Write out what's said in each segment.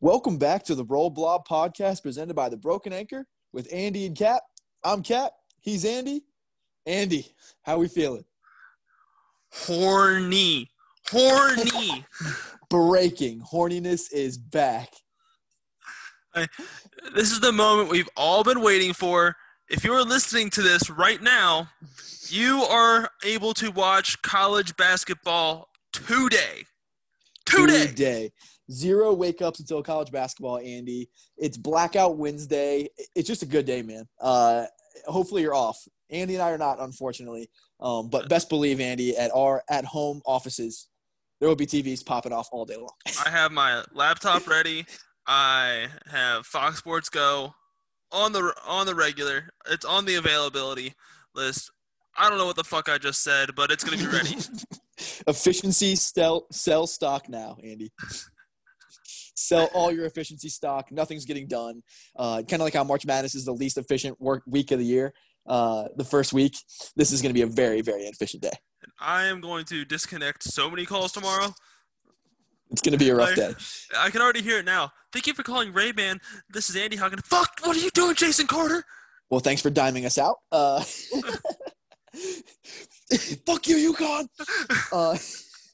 Welcome back to the Roll Blob podcast presented by the Broken Anchor with Andy and Cap. I'm Cap. He's Andy. Andy, how we feeling? Horny. Horny. Breaking. Horniness is back. this is the moment we've all been waiting for. If you're listening to this right now, you are able to watch college basketball today. Today. Today. Zero wake ups until college basketball, Andy. It's blackout Wednesday. It's just a good day, man. Uh, hopefully you're off. Andy and I are not, unfortunately. Um, but best believe, Andy, at our at home offices, there will be TVs popping off all day long. I have my laptop ready. I have Fox Sports Go on the on the regular. It's on the availability list. I don't know what the fuck I just said, but it's gonna be ready. efficiency sell sell stock now, Andy. sell all your efficiency stock. Nothing's getting done. Uh, kind of like how March Madness is the least efficient work week of the year. Uh, the first week, this is going to be a very, very inefficient day. I am going to disconnect so many calls tomorrow. It's going to be a rough I, day. I can already hear it now. Thank you for calling Ray Man. This is Andy Hawkins. Fuck! What are you doing, Jason Carter? Well, thanks for diming us out. Uh, fuck you, UConn. Uh,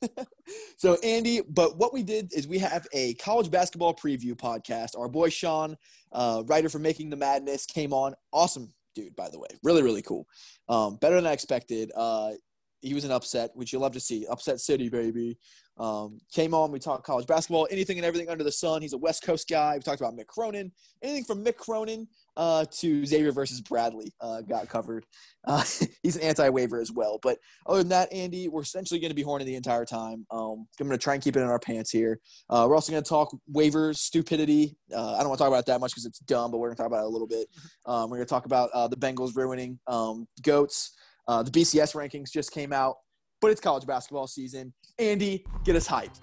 so Andy, but what we did is we have a college basketball preview podcast. Our boy Sean, uh, writer for Making the Madness, came on. Awesome dude, by the way. Really, really cool. Um, better than I expected. Uh, he was an upset, which you love to see. Upset City, baby. Um, came on. We talked college basketball, anything and everything under the sun. He's a West Coast guy. We talked about Mick Cronin. Anything from Mick Cronin uh, to Xavier versus Bradley uh, got covered. Uh, he's an anti-waiver as well. But other than that, Andy, we're essentially going to be horny the entire time. Um, I'm going to try and keep it in our pants here. Uh, we're also going to talk waivers, stupidity. Uh, I don't want to talk about that much because it's dumb, but we're going to talk about it a little bit. Um, we're going to talk about uh, the Bengals ruining um, goats. the BCS rankings just came out, but it's college basketball season. Andy, get us hyped.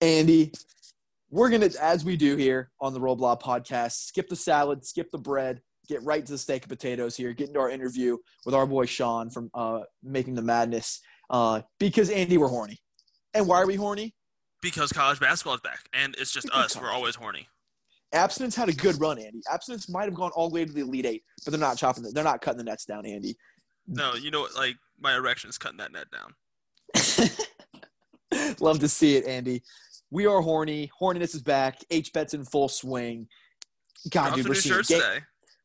Andy, we're gonna, as we do here on the Roll Blob podcast, skip the salad, skip the bread, get right to the steak and potatoes here. Get into our interview with our boy Sean from uh, Making the Madness. Uh, because Andy, we're horny, and why are we horny? Because college basketball is back, and it's just Because us. college. We're always horny. Abstinence had a good run, Andy. Abstinence might have gone all the way to the Elite Eight, but they're not chopping. The, they're not cutting the nets down, Andy. No, you know what? Like my erection is cutting that net down. Love to see it, Andy. We are horny. Horniness is back. H bets in full swing. God, dude, we're seeing, ga-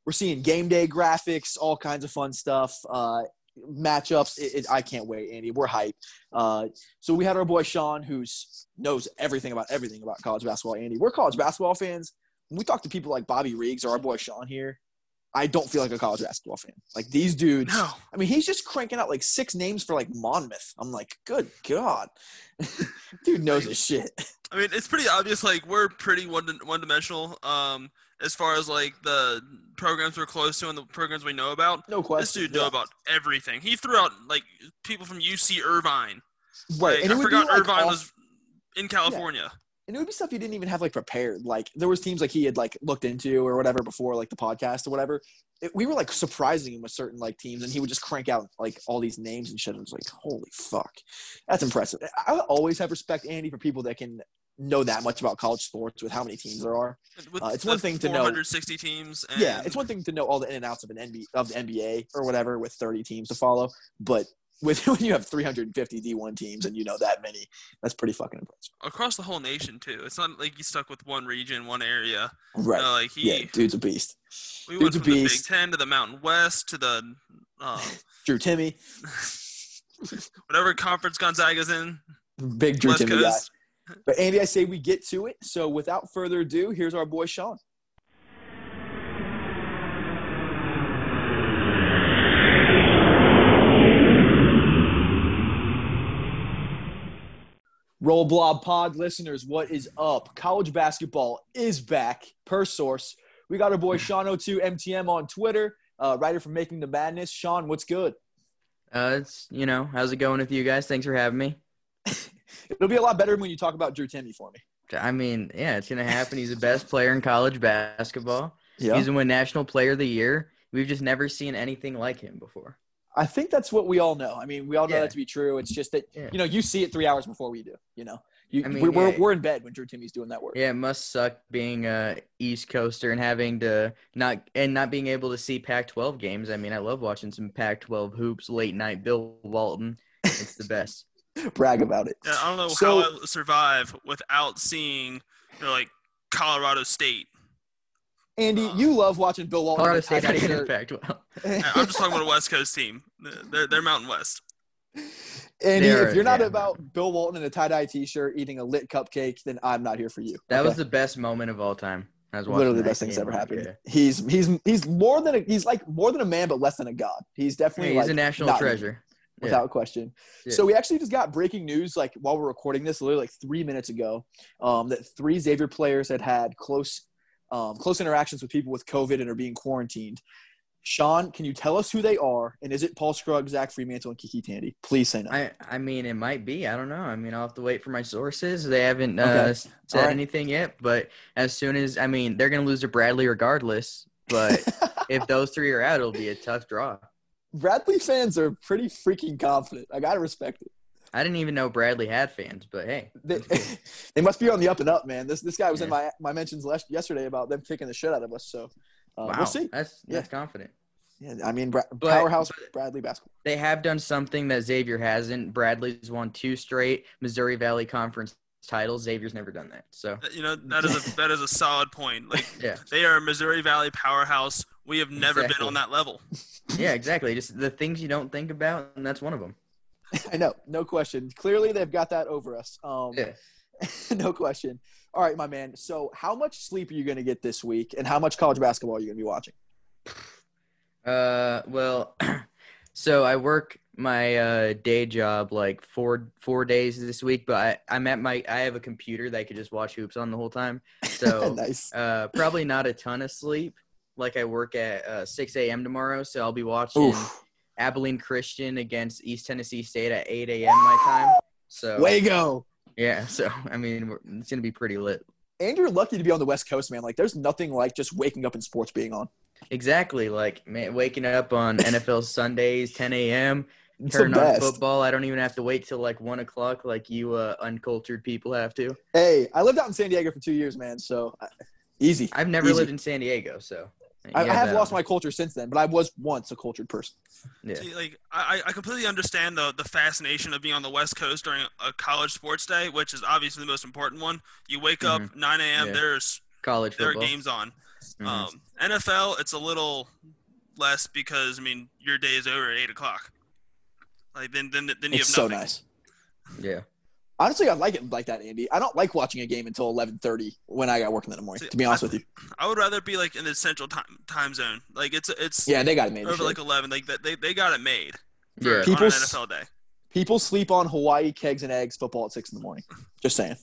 we're seeing game day graphics, all kinds of fun stuff. Uh, matchups. It, it, I can't wait, Andy. We're hyped. Uh, so we had our boy Sean, who's knows everything about everything about college basketball. Andy, we're college basketball fans. When we talk to people like Bobby Riggs or our boy Sean here, I don't feel like a college basketball fan. Like these dudes. No, I mean, he's just cranking out like six names for like Monmouth. I'm like, good God, dude knows his shit. I mean it's pretty obvious. Like we're pretty one one dimensional. Um, as far as like the programs we're close to and the programs we know about. No question. This dude know about everything. He threw out like people from UC Irvine. right. Like, and I forgot like, Irvine off- was in California. And it would be stuff he didn't even have like prepared. Like there was teams like he had like looked into or whatever before like the podcast or whatever. It, we were like surprising him with certain like teams, and he would just crank out like all these names and shit. And it was like, holy fuck, that's impressive. I always have respect, Andy, for people that can know that much about college sports with how many teams there are. Uh, it's one thing to know- 460 teams. And Yeah, it's one thing to know all the in and outs of an NBA of the NBA or whatever with 30 teams to follow, but with when you have 350 D1 teams and you know that many, that's pretty fucking impressive. across the whole nation too. It's not like he's stuck with one region, one area. Right. Like he, yeah, dude's a beast. we dude's went a from the Big. Ten to the Mountain West to the uh, Drew Timme, whatever conference Gonzaga's in. big Drew West Timme guy. But Andy, I say we get to it. So without further ado, here's our boy Sean. Roll Blob Pod listeners, what is up? College basketball is back per source. We got our boy Sean O2 MTM on Twitter, uh, writer for Making the Madness. Sean, what's good? Uh, it's you know, how's it going with you guys? Thanks for having me. It'll be a lot better when you talk about Drew Timme for me. I mean, yeah, it's gonna happen. He's the best player in college basketball. Yeah. He's gonna win National Player of the Year. We've just never seen anything like him before. I think that's what we all know. I mean, we all know Yeah. that to be true. It's just that Yeah. you know you see it three hours before we do. You know, you, I mean, we, we're yeah. we're in bed when Drew Timme's doing that work. Yeah, it must suck being a East Coaster and having to not and not being able to see Pac-12 games. I mean, I love watching some Pac-12 hoops late night. Bill Walton, it's the best. Brag about it. Yeah, I don't know So- how I survive without seeing, you know, like Colorado State. Andy, Uh, you love watching Bill Walton. Colorado in a State not tie-dye even in shirt. Pac-12. I- I'm just talking about a West Coast team. They're, they're Mountain West. Andy, They are- if you're not yeah. about Bill Walton in a tie dye T-shirt eating a lit cupcake, then I'm not here for you. That okay? was the best moment of all time. I was literally the best thing that's game. ever happened. Yeah. He's he's he's more than a, he's like more than a man, but less than a god. He's Yeah, definitely he's like a national not treasure. Yeah. without question. Yeah. So we actually just got breaking news like while we're recording this, literally like three minutes ago, um, that three Xavier players had had close um, close interactions with people with COVID and are being quarantined. Sean, can you tell us who they are? And is it Paul Scruggs, Zach Freemantle, and KyKy Tandy? Please say no. I I mean, it might be. I don't know. I mean, I'll have to wait for my sources. They haven't uh, Okay. said right. anything yet. But as soon as I mean, they're gonna lose to Bradley regardless. But if those three are out, it'll be a tough draw. Bradley fans are pretty freaking confident. I gotta respect it. I didn't even know Bradley had fans, but hey, They, cool. they must be on the up and up, man. This this guy was in my my mentions last yesterday about them kicking the shit out of us. So uh, wow, we'll see. that's Yeah. that's confident. Yeah, I mean, Bra- But- powerhouse but- Bradley basketball. They have done something that Xavier hasn't. Bradley's won two straight Missouri Valley Conference titles. Xavier's never done that. So You know, that is a that is a solid point. Like yeah, they are a Missouri Valley powerhouse. We have never Exactly. been on that level. yeah, exactly. Just the things you don't think about, and that's one of them. I know, no question. Clearly, they've got that over us. Um, Yeah. no question. All right, my man. So, how much sleep are you going to get this week, and how much college basketball are you going to be watching? Uh, well, so I work my uh, day job like four four days this week, but I, I'm at my I have a computer that I could just watch hoops on the whole time. So nice. uh, probably not a ton of sleep. Like I work at uh, 6 a.m. tomorrow, so I'll be watching Oof. Abilene Christian against East Tennessee State at 8 a.m. my time. So Way go. yeah, so I mean it's gonna be pretty lit. And you're lucky to be on the West Coast, man. Like, there's nothing like just waking up and sports being on. Exactly, like man, waking up on NFL Sundays 10 a.m. It's turn on football. I don't even have to wait till like one o'clock like you uh, uncultured people have to. Hey, I lived out in San Diego for two years, man. So, uh, easy. I've never Easy. lived in San Diego, so I, I have that- lost my culture since then, but I was once a cultured person. Yeah. See, like I, I completely understand the the fascination of being on the West Coast during a college sports day, which is obviously the most important one. You wake up 9 a.m. Yeah. There's college there are games on. Mhm. Um, NFL, it's a little less because I mean your day is over at eight o'clock. Like then then then you It's have so nice. yeah, Honestly, I like it like that, Andy. I don't like watching a game until 11:30 when I got working in the morning. See, To be honest I- with you. I would rather be like in the central time time zone. Like it's it's Yeah, they got it made. over like eleven. Like that they, they got it made for, yeah. on an People s- NFL day. People sleep on Hawaii kegs and eggs football at six in the morning. Just saying.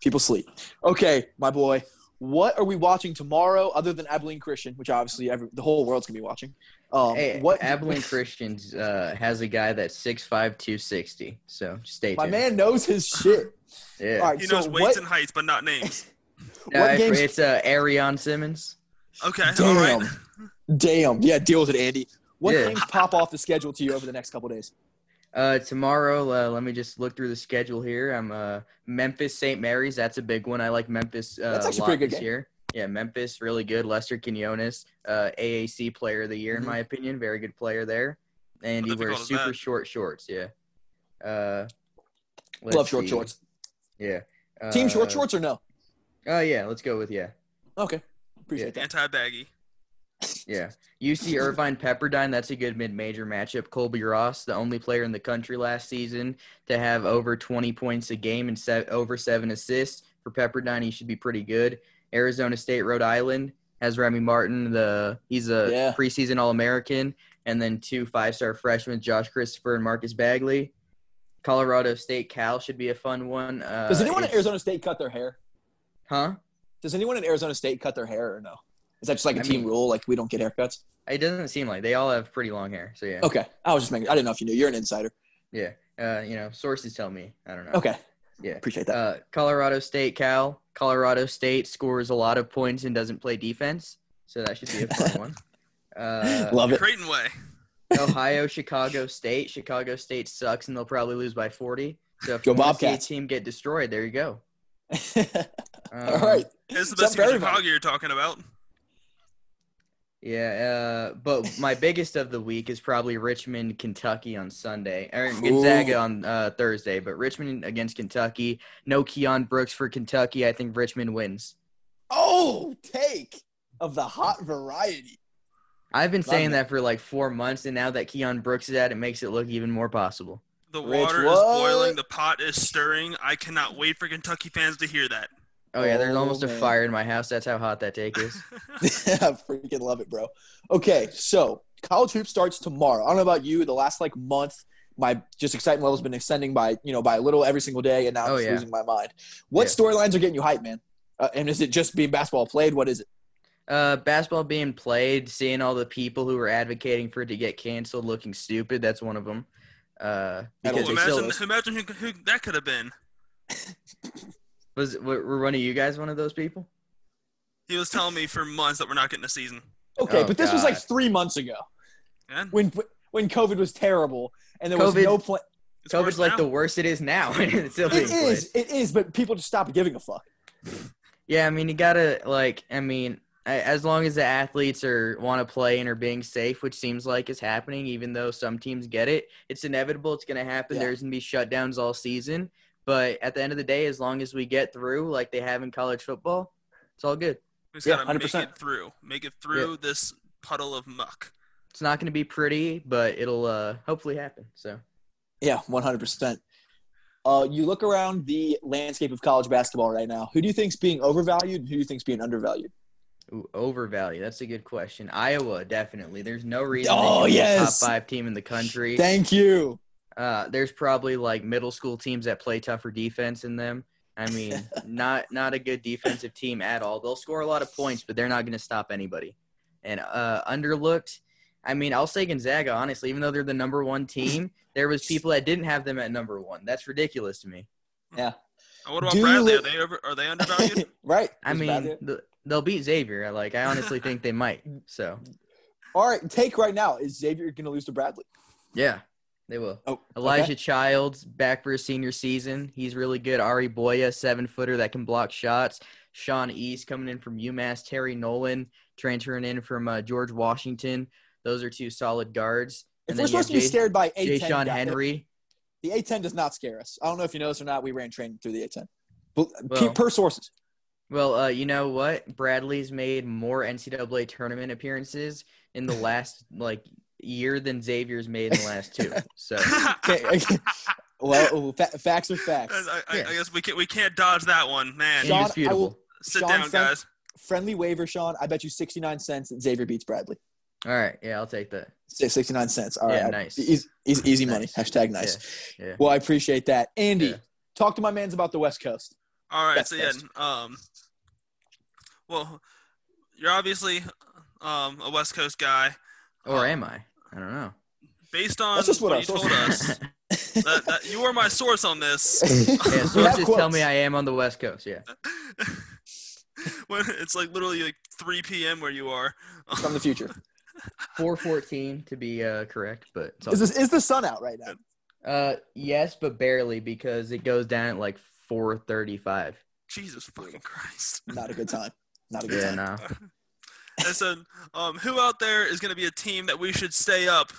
People sleep. Okay, my boy. What are we watching tomorrow other than Abilene Christian, which obviously every, the whole world's gonna be watching? Um, Hey, what Abilene Christians uh, has a guy that's 6'5", 260. So stay tuned. my man knows his shit. yeah, All right, He so knows weights what, and heights, but not names. Uh, what I- games? it's uh, Airion Simmons. Okay, all Damn, right. damn, yeah, deal with it, Andy. What Yeah. games pop off the schedule to you over the next couple days? Uh, tomorrow, uh, let me just look through the schedule here. I'm uh, Memphis St. Mary's. That's a big one. I like Memphis. Uh, That's actually a lot pretty good this game. year. Yeah, Memphis, really good. Lester Quinones, uh, AAC Player of the Year in Mhm. my opinion. Very good player there, and What he wears super that? short shorts. Yeah. Uh, Love let's short see. shorts. Yeah. Team short Uh, shorts or no? Oh yeah, let's go with yeah. Okay, appreciate that. Anti baggy. Yeah. UC Irvine Pepperdine, that's a good mid major matchup. Colbey Ross, the only player in the country last season to have over 20 points a game and se- over seven assists. For Pepperdine, he should be pretty good. Arizona State, Rhode Island has Remy Martin. The He's a Yeah. preseason All American. And then two five star freshmen, Josh Christopher and Marcus Bagley. Colorado State Cal should be a fun one. Uh, Does anyone at Arizona State cut their hair? Huh? Does anyone at Arizona State cut their hair or no? Is that just like a I team mean- rule? Like we don't get haircuts? It doesn't seem like they all have pretty long hair. So yeah. Okay, I was just making. I didn't know if you knew. You're an insider. Yeah. Uh, you know, sources tell me. I don't know. Okay, Yeah. appreciate that. Uh, Colorado State Cal. Colorado State scores a lot of points and doesn't play defense, so that should be a fun one. Uh, Love it. Creighton way. Ohio Chicago State. Chicago State sucks and they'll probably lose by 40. So if Go you want to see a team get destroyed, there you go. All Um, right. It's Something the best team in everybody. Chicago you're talking about. Yeah, uh, but my biggest of the week is probably Richmond, Kentucky on Sunday, or Gonzaga Ooh. on uh, Thursday. But Richmond against Kentucky, no Keion Brooks for Kentucky. I think Richmond wins. Oh, take of the hot variety. I've been saying it. that for like four months, and now that Keion Brooks is at, it makes it look even more possible. The Rich, water is boiling. The pot is stirring. I cannot wait for Kentucky fans to hear that. Oh yeah, there's Oh, almost a man. fire in my house. That's how hot that take is. I freaking love it, bro. Okay, so college hoops starts tomorrow. I don't know about you. The last like month, my just excitement level's been ascending by you know by a little every single day, and now I'm Oh, yeah. losing my mind. What Yeah. storylines are getting you hyped, man? Uh, and is it just being basketball played? What is it? Uh, basketball being played, seeing all the people who were advocating for it to get canceled looking stupid. That's one of them. Uh, That because Oh, always still imagine, imagine who, who that could have been. was. Were were one of you guys one of those people? He was telling me for months that we're not getting a season. Okay, Oh, but this was like three months ago And when when COVID was terrible and there was no plan. COVID's like now. the worst it is now, and it's still it is. Played. It is. but people just stopped giving a fuck. Yeah, I mean, you gotta like. I mean, as long as the athletes are want to play and are being safe, which seems like is happening, even though some teams get it, it's inevitable. It's gonna happen. Yeah. There's gonna be shutdowns all season, but at the end of the day, as long as we get through, like they have in college football, it's all good. We just Yeah, gotta make 100%. it through. Make it through this puddle of muck. It's not gonna be pretty, but it'll uh hopefully happen. So. Yeah, one hundred percent. Uh, you look around the landscape of college basketball right now. Who do you think's being overvalued, and who do you think's being undervalued? Ooh, overvalue. That's a good question. Iowa, definitely. There's no reason Oh, they should be a yes. top five team in the country. Thank you. Uh, there's probably like middle school teams that play tougher defense in them. I mean, not not a good defensive team at all. They'll score a lot of points, but they're not going to stop anybody. And uh, underlooked. I mean, I'll say Gonzaga honestly, even though they're the number one team, there was people that didn't have them at number one. That's ridiculous to me. Yeah. What about Do Bradley? li- Are they over, are they undervalued? right. I Is mean, the, they'll beat Xavier. Like, I honestly think they might. So, all right. Take right now. Is Xavier going to lose to Bradley? yeah, they will. Oh, Elijah Childs back for his senior season. He's really good. Ari Boya, seven footer that can block shots. Sean East coming in from UMass. Terry Nolan transferring in from uh, George Washington. Those are two solid guards. If And we're then you have supposed to be Jay, scared by Jay A10, Sean Henry. the A10 does not scare us. I don't know if you know this or not. We ran training through the A10. But Well- per sources. Well, uh, you know what? Bradley's made more NCAA tournament appearances in the last like year than Xavier's made in the last two. So Okay. well, fa- facts are facts. I, I, Yeah. I guess we can't we can't dodge that one, man. Sean, I indisputable. will- Sit Sean down, Frank- guys. Friendly waiver, Sean. I bet you 69 cents that Xavier beats Bradley. All right, yeah, I'll take that. Say 69 cents. All right. Yeah, nice. Easy, easy, easy money. Hashtag nice. Yeah, yeah. Well, I appreciate that. Andy, Yeah. talk to my mans about the West Coast. All right, That's so yeah, um, well, you're obviously um a West Coast guy. Or Uh, am I? I don't know. Based on That's just what what our you told us, that, that you are my source on this. Yeah, We have sources tell me I am on the West Coast. Yeah. when it's like literally like 3 p.m. where you are. from the future. 414 to be uh, correct, but it's Is this is the sun out right now? uh yes, but barely because it goes down at like 435. Jesus fucking Christ. Not a good time. Not a good Yeah, time. no. And so, um, who out there is going to be a team that we should stay up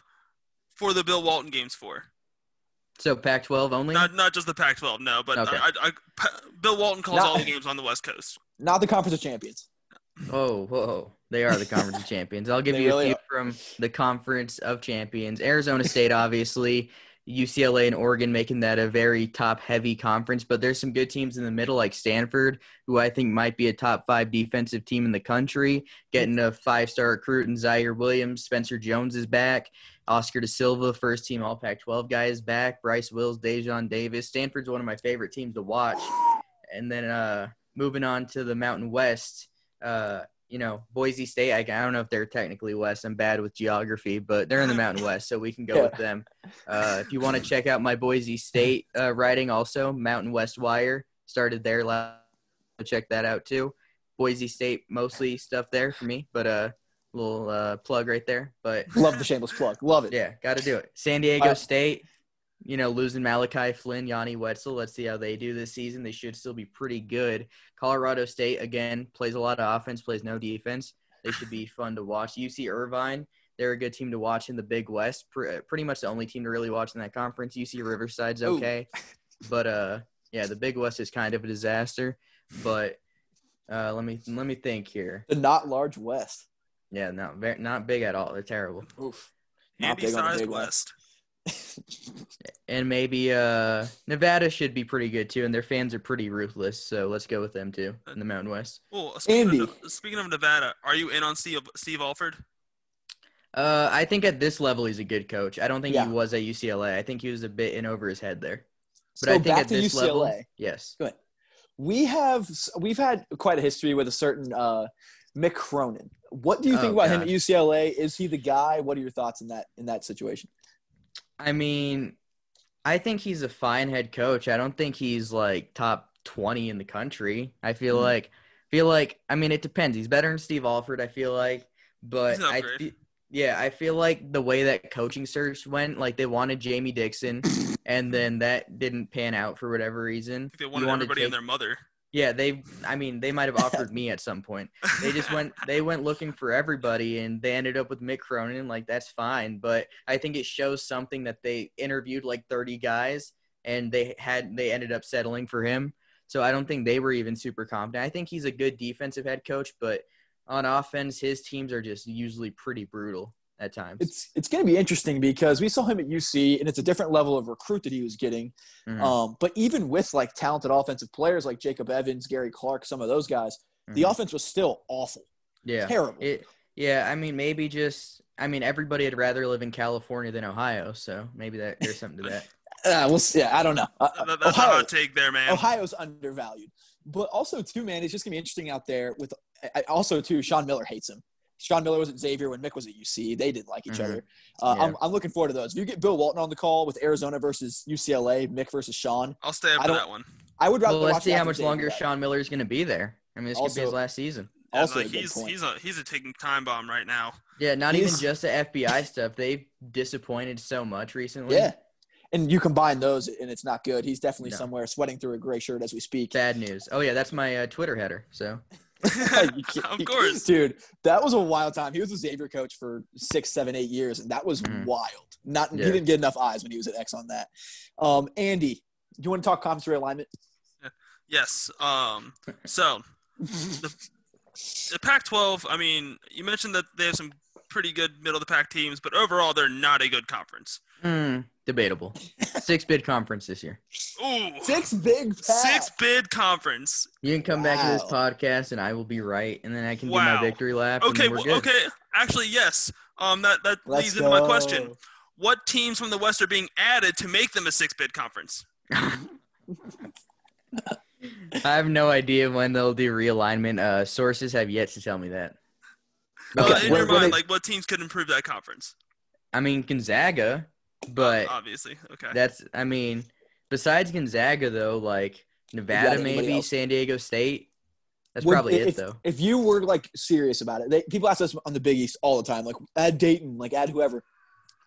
for the Bill Walton games for? So Pac-12 only? Not not just the Pac-12, no, but Okay. I, I, Pa- Bill Walton calls Not- all the games on the West Coast. Not the Conference of Champions. Oh, whoa. They are the conference of champions. I'll give They you really a few are. from the conference of champions. Arizona State, obviously. UCLA and Oregon making that a very top heavy conference, but there's some good teams in the middle like Stanford, who I think might be a top five defensive team in the country, getting a five star recruit in Ziaire Williams. Spencer Jones is back. Oscar da Silva, first team All Pac 12 guy, is back. Bryce Wills, Daejon Davis. Stanford's one of my favorite teams to watch. And then uh, moving on to the Mountain West, uh, you know, Boise State. I, I don't know if they're technically West. I'm bad with geography, but they're in the Mountain West, so we can go Yeah. with them. Uh, if you want to check out my Boise State uh, writing, also Mountain West Wire started there. Last, check that out too. Boise State mostly stuff there for me, but a uh, little uh, plug right there. But Love the shameless plug. Love it. yeah, got to do it. San Diego State, you know, losing Malachi Flynn, Yanni Wetzel. Let's see how they do this season. They should still be pretty good. Colorado State, again, plays a lot of offense, plays no defense. They should be fun to watch. UC Irvine, they're a good team to watch in the Big West. Pr- pretty much the only team to really watch in that conference. UC Riverside's okay. But, uh, yeah, the Big West is kind of a disaster. But uh, let me let me think here. The not large West. Yeah, not very, not big at all. They're terrible. Oof. Not Handy big on the sized Big West. And maybe uh, Nevada should be pretty good too, and their fans are pretty ruthless. So let's go with them too in the Mountain West. Well, speaking Andy. of, speaking of Nevada, are you in on Steve Steve Alford? Uh, I think at this level he's a good coach. I don't think Yeah. he was at UCLA. I think he was a bit in over his head there. But so I think back at to this UCLA. level, yes. we have we've had quite a history with a certain uh, Mick Cronin. What do you think Oh, about him at UCLA? Is he the guy? What are your thoughts in that in that situation? I mean, I think he's a fine head coach. I don't think he's like top twenty in the country. I feel Mhm. like feel like I mean it depends. He's better than Steve Alford, I feel like. But I fe- yeah, I feel like the way that coaching search went, like they wanted Jamie Dixon and then that didn't pan out for whatever reason. They wanted wanted everybody and their mother. Yeah, they I mean, they might have offered me at some point. They just went they went looking for everybody and they ended up with Mick Cronin, like that's fine, but I think it shows something that they interviewed like 30 guys and they had they ended up settling for him. So I don't think they were even super confident. I think he's a good defensive head coach, but on offense his teams are just usually pretty brutal at times. It's it's going to be interesting because we saw him at UC, and it's a different level of recruit that he was getting. Mhm. Um, but even with like talented offensive players like Jacob Evans, Gary Clark, some of those guys, the Mhm. offense was still awful, yeah. terrible. It yeah, I mean maybe just I mean everybody would rather live in California than Ohio, so maybe that there's something to that. Uh, we'll see. Yeah, I don't know. Uh, That- that's a Ohio, hot take there, man. Ohio's undervalued, but also too, man, it's just gonna be interesting out there. With also too, Sean Miller hates him. Sean Miller was at Xavier when Mick was at UC. They didn't like each Mhm. other. Uh, Yeah. I'm, I'm looking forward to those. If you get Bill Walton on the call with Arizona versus UCLA, Mick versus Sean, I'll stay up for that one. I would rather Well, let's see how much longer Sean Miller is going to be there. I mean, this could be his last season. Yeah, Also, like, a he's he's a he's a ticking time bomb right now. Yeah, not He's- even just the FBI stuff. They've disappointed so much recently. Yeah. And you combine those, and it's not good. He's definitely No. somewhere sweating through a gray shirt as we speak. Bad news. Oh yeah, that's my uh, Twitter header. So You can't- of course. dude. That was a wild time. He was a Xavier coach for six, seven, eight years, and that was Mhm. wild. Not Yeah. he didn't get enough eyes when he was at X on that. Um, Andy, do you want to talk conference realignment? Yes. Um. So the Pac-12. I mean, you mentioned that they have some pretty good middle of the pack teams, but overall, they're not a good conference. hmm, debatable. Six bid conference this year. Ooh. Six big pass. Six bid conference. You can come back to this podcast and I will be right, and then I can do my victory lap. Okay. Well, okay. Actually, yes. Um. That that Let's leads into my question. What teams from the West are being added to make them a six-bid conference? I have no idea when they'll do realignment. Uh, sources have yet to tell me that. Uh, Okay, in what- your what mind, they- like what teams could improve that conference? I mean Gonzaga, but obviously, okay. That's I mean, besides Gonzaga though, like Nevada maybe, else? San Diego State. That's Would- probably if, it though. If you were like serious about it, they, people ask us on the Big East all the time, like add Dayton, like add whoever.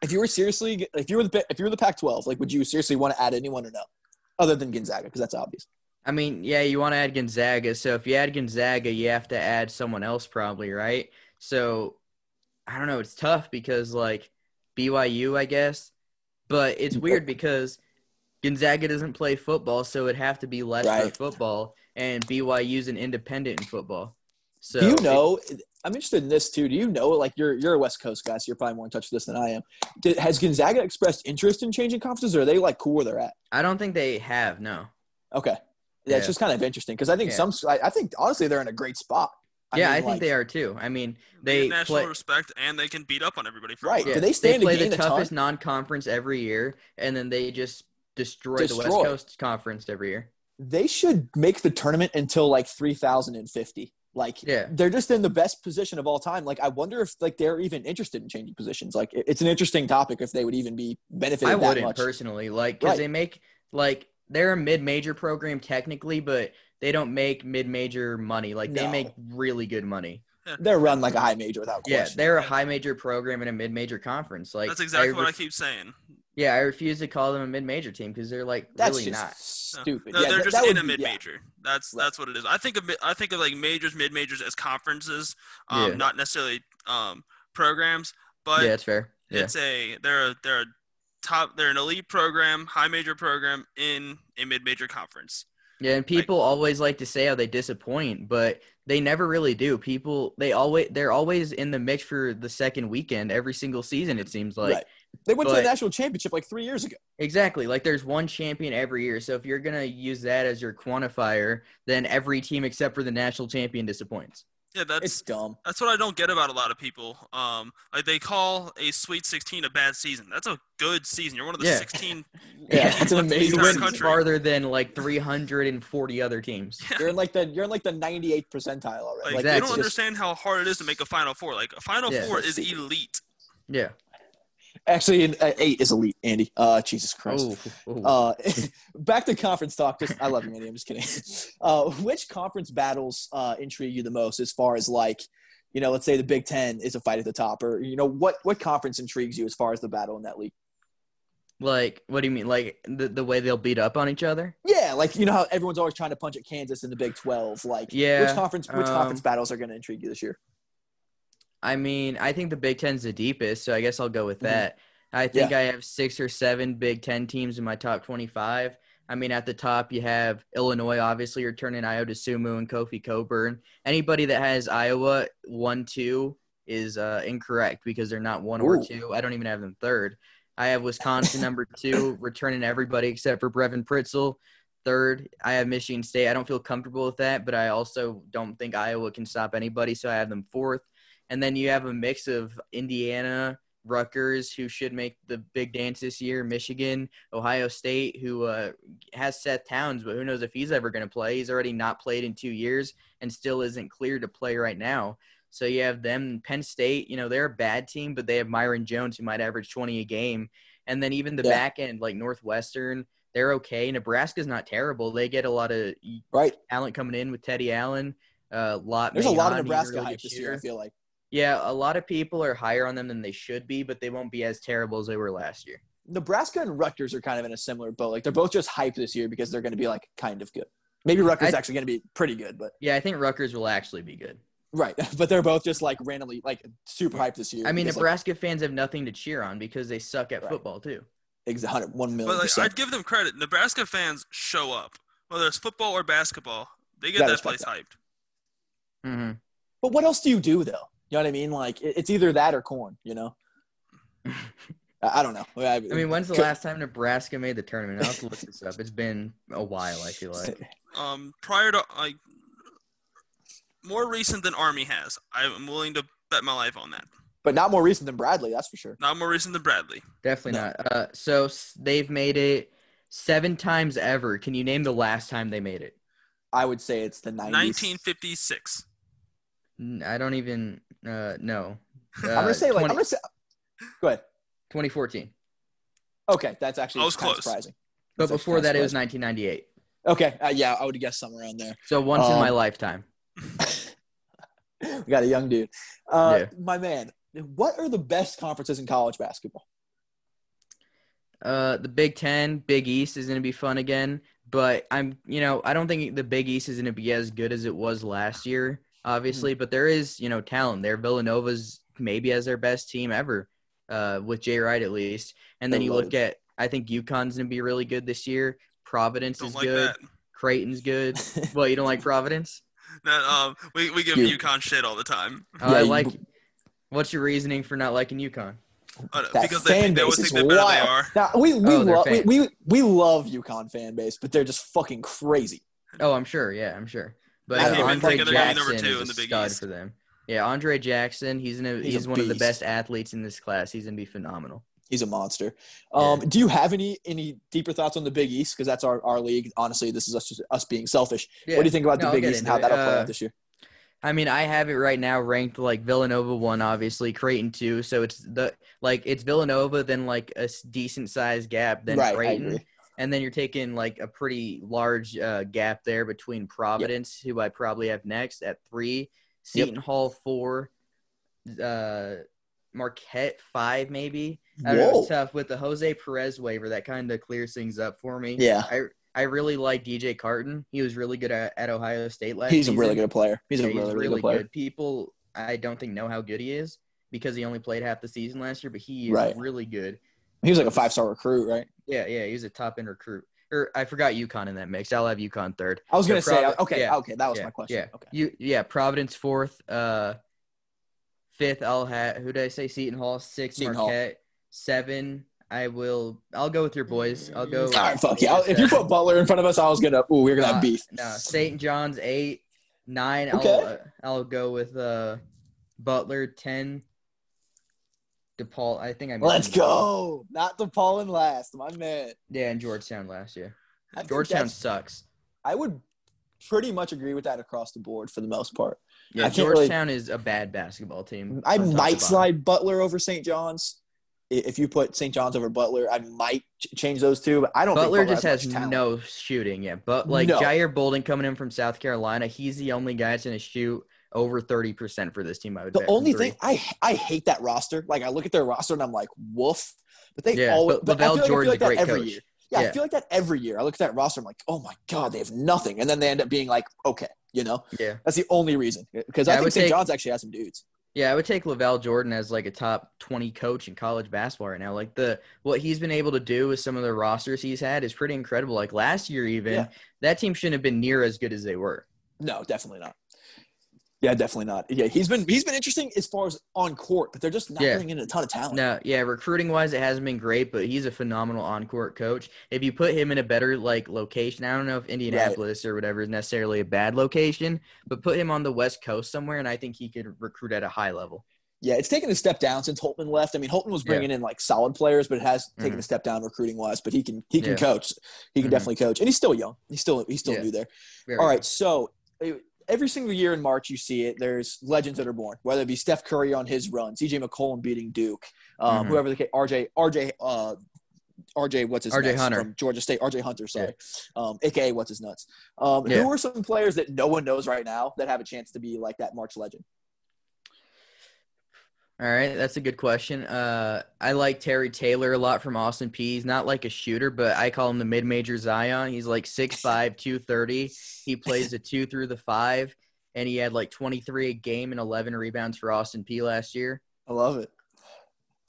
If you were seriously, if you were the if you were the Pac-12, like would you seriously want to add anyone or no, other than Gonzaga? Because that's obvious. I mean, yeah, you want to add Gonzaga. So if you add Gonzaga, you have to add someone else probably, right? So I don't know, it's tough because like BYU, I guess. But it's weird because Gonzaga doesn't play football, so it'd have to be less for Right. football and BYU's an independent in football. So do you know? I'm interested in this too. Do you know? Like you're you're a West Coast guy, so you're probably more in touch with this than I am. Did, has Gonzaga expressed interest in changing conferences, or are they like cool where they're at? I don't think they have. No. Okay, yeah, it's just kind of interesting because I think Yeah. some. I, I think honestly they're in a great spot. Yeah, mean, I think like- they are too. I mean, They they get national play. respect and they can beat up on everybody for Right. while. Do they stand to play gain the toughest non-conference every year, and then they just destroy, the West Coast Conference every year. They should make the tournament until like 3,050. Like Yeah. they're just in the best position of all time. Like I wonder if like they're even interested in changing positions. Like it's an interesting topic if they would even be benefited I that wouldn't much. personally, like, because Right. they make like they're a mid-major program technically, but they don't make mid-major money. Like they No. make really good money. They're run like a high major without Yeah, question. they're a high-major program in a mid-major conference. Like That's exactly what I ref- keep saying. Yeah, I refuse to call them a mid-major team because they're like That's really just not. stupid. No, yeah, they're that- just that in would a be- mid yeah. major. That's Right. that's what it is. I think of mi- I think of like majors, mid majors as conferences, um, Yeah. not necessarily um programs. But yeah, it's fair. Yeah. it's a they're a, they're a top they're an elite program, high major program in a mid major conference. Yeah, and people always like to say how they disappoint, but they never really do. People they always they're always in the mix for the second weekend every single season. It seems like right. They went to the national championship like three years ago. exactly like there's one champion every year. So if you're gonna use that as your quantifier, then every team except for the national champion disappoints. Yeah, that's It's dumb. that's what I don't get about a lot of people. Um, like they call a Sweet 16 a bad season. That's a good season. You're one of the Yeah. 16 Yeah, teams it's an left in the amazing You entire went country. farther than like 340 other teams. Yeah. You're in like the you're in like the 98th percentile already. Like, Like, you don't just- understand how hard it is to make a Final Four. Like a Final Yeah. Four is elite. Yeah. Actually, an, uh, eight is elite. Andy, uh, Jesus Christ. Oh, oh. Uh, back to conference talk. Just I love you, Andy. I'm just kidding. Uh, which conference battles uh, intrigue you the most, as far as like, you know, let's say the Big Ten is a fight at the top, or you know, what what conference intrigues you as far as the battle in that league? like what do you mean? Like the the way they'll beat up on each other? Yeah, like you know how everyone's always trying to punch at Kansas in the Big Twelve. Like, Yeah, which conference which um, conference battles are going to intrigue you this year? I mean, I think the Big Ten's the deepest, so I guess I'll go with Mhm. that. I think I have six or seven Big Ten teams in my top 25. I mean, at the top, you have Illinois, obviously, returning Ayo Dosunmu and Kofi Cockburn. Anybody that has Iowa 1 2 is uh, incorrect because they're not one or two. I don't even have them third. I have Wisconsin number two, returning everybody except for Brevin Pritzl. Third, I have Michigan State. I don't feel comfortable with that, but I also don't think Iowa can stop anybody, so I have them fourth. And then you have a mix of Indiana, Rutgers, who should make the big dance this year, Michigan, Ohio State, who uh, has Seth Towns, but who knows if he's ever going to play. He's already not played in two years and still isn't clear to play right now. So you have them, Penn State, you know, they're a bad team, but they have Myreon Jones, who might average 20 a game. And then even the Yeah. back end, like Northwestern, they're okay. Nebraska's not terrible. They get a lot of Right. talent coming in with Teddy Allen. A lot. There's a lot of Nebraska really hype this year. I feel like. Yeah, a lot of people are higher on them than they should be, but they won't be as terrible as they were last year. Nebraska and Rutgers are kind of in a similar boat. Like they're both just hyped this year because they're going to be like kind of good. Maybe Rutgers is I- actually going to be pretty good, but Yeah, I think Rutgers will actually be good. right. But they're both just like randomly like super hyped this year. I mean, because, like, Nebraska fans have nothing to cheer on because they suck at Right. football too. ex- 100 1 million But like. I'd give them credit. Nebraska fans show up, whether it's football or basketball. They get Gotta that place respect hyped. Mm-hmm. But what else do you do though? You know what I mean? Like it- it's either that or corn. You know. I I don't know. I, I mean, when's the could- last time Nebraska made the tournament? I'll have to look this up. It's been a while, I feel like. Um, prior to like more recent than Army has, I'm willing to bet my life on that. But not more recent than Bradley, that's for sure. Not more recent than Bradley. Definitely No. not. Uh, so they've made it seven times ever. Can you name the last time they made it? I would say it's the 90s. 1956. N- I don't even uh, know. I'm gonna say like I'm gonna say. Go ahead. 2014. Okay, that's actually I was close. surprising. But That's before kinda that, it was 1998. Okay, uh, yeah, I would guess somewhere around there. So once in my Um, lifetime. we got a young dude. Uh, Yeah. My man, what are the best conferences in college basketball? Uh, the Big Ten, Big East is going to be fun again. But I'm, you know, I don't think the Big East is going to be as good as it was last year, obviously. But there is, you know, talent there. Villanova's maybe as their best team ever, uh, with Jay Wright at least. And then They're you look loaded. at, I think UConn's going to be really good this year. Providence Don't is like good. that. Creighton's good. well, you don't like Providence? That um, we we give You- UConn shit all the time Oh, Yeah, I you- like. What's your reasoning for not liking UConn? Uh, That because they fan think they always base think is they're better than they wild. are. Now, we we, Oh, lo- we we we love UConn fan base, but they're just fucking crazy. Oh, I'm sure. Yeah, I'm sure. But They Andre thinking be Jackson number two is in a the Big stud East. for them. Yeah, Andre Jackson. He's in a, He's he's, a one of the best athletes in this class. He's gonna be phenomenal. He's a monster. Um, Do you have any any deeper thoughts on the Big East? Because that's our, our league. Honestly, this is us just us being selfish. Yeah. What do you think about No, the Big East and how it. that'll play Uh, out this year? I mean, I have it right now ranked like Villanova one, obviously Creighton two. So it's the like it's Villanova, then like a decent sized gap, then Right, I Creighton, agree. And then you're taking like a pretty large uh, gap there between Providence, who I probably have next at three, Yep. Seton Hall four, uh, Marquette five maybe. I don't know, Whoa. it's tough with the Jose Perez waiver. That kind of clears things up for me. Yeah. I I really like DJ Carton. He was really good at, at Ohio State last. Year. He's a really good player. He's a Yeah, really, really, good player. People, I don't think know how good he is because he only played half the season last year, but he is Right. really good. He was like a five star recruit, right? Yeah, yeah, he was a top end recruit. Or I forgot UConn in that mix. I'll have UConn third. I was So gonna say, Provi- okay, yeah, okay, that was yeah, my question. Yeah, Okay. you, yeah, Providence fourth. Uh, fifth, I'll have who did I say? Seton Hall. Six, Seton Hall. Marquette. Seven, I will. I'll go with your boys. I'll go. All right, fuck yeah. If you put Butler in front of us, I was gonna. Ooh, we're gonna have Uh, beef. No, St. John's eight, nine. Okay. I'll uh, I'll go with uh, Butler ten. DePaul, I think I. Let's go. Not the Paul and last, my man. Yeah, and Georgetown last year. I Georgetown sucks. I would pretty much agree with that across the board for the most part. Yeah, I can't really- Georgetown is a bad basketball team. I from top to might slide Butler over St. John's. If you put St. John's over Butler, I might change those two. But I don't. Butler think just has much no shooting. Yeah, but like No. Jair Bolden coming in from South Carolina, he's the only guy that's going to shoot over thirty percent for this team. I would. The only thing I I hate that roster. Like I look at their roster and I'm like, woof. But they Yeah, always. but But, I feel like, I feel like a that great every coach. year. Yeah, Yeah. I feel like that every year. I look at that roster. I'm like, oh my god, they have nothing, and then they end up being like, okay, you know. Yeah. That's the only reason. Because Yeah, I I think would St. take- John's actually has some dudes. Yeah, I would take LaVall Jordan as like a top twenty coach in college basketball right now. Like the what he's been able to do with some of the rosters he's had is pretty incredible. Like last year, even Yeah. that team shouldn't have been near as good as they were. No, definitely not. Yeah, definitely not. Yeah, he's been he's been interesting as far as on court, but they're just not Yeah. bringing in a ton of talent. No, yeah, recruiting wise, it hasn't been great, but he's a phenomenal on court coach. If you put him in a better like location, I don't know if Indianapolis or whatever is necessarily a bad location, but put him on the West Coast somewhere, and I think he could recruit at a high level. Yeah, it's taken a step down since Holtman left. I mean, Holtman was Yeah. bringing in like solid players, but it has taken Mhm. a step down recruiting wise. But he can he can Yeah. coach. He can Mhm. definitely coach, and he's still young. He's still he's still Yeah. new there. Very All good. so every single year in March, you see it. There's legends that are born, whether it be Steph Curry on his run, CJ McCollum beating Duke, um, Mhm. whoever the case, RJ RJ uh, RJ what's his name? RJ Hunter. from Georgia State, RJ Hunter, sorry, um, aka what's his nuts. Um, Yeah. Who are some players that no one knows right now that have a chance to be like that March legend? All right, that's a good question. Uh, I like Terry Taylor a lot from Austin Peay. He's not like a shooter, but I call him the mid-major Zion. He's like 6'5", 230. He plays the two through the five, and he had like 23 a game and 11 rebounds for Austin Peay last year. I love it.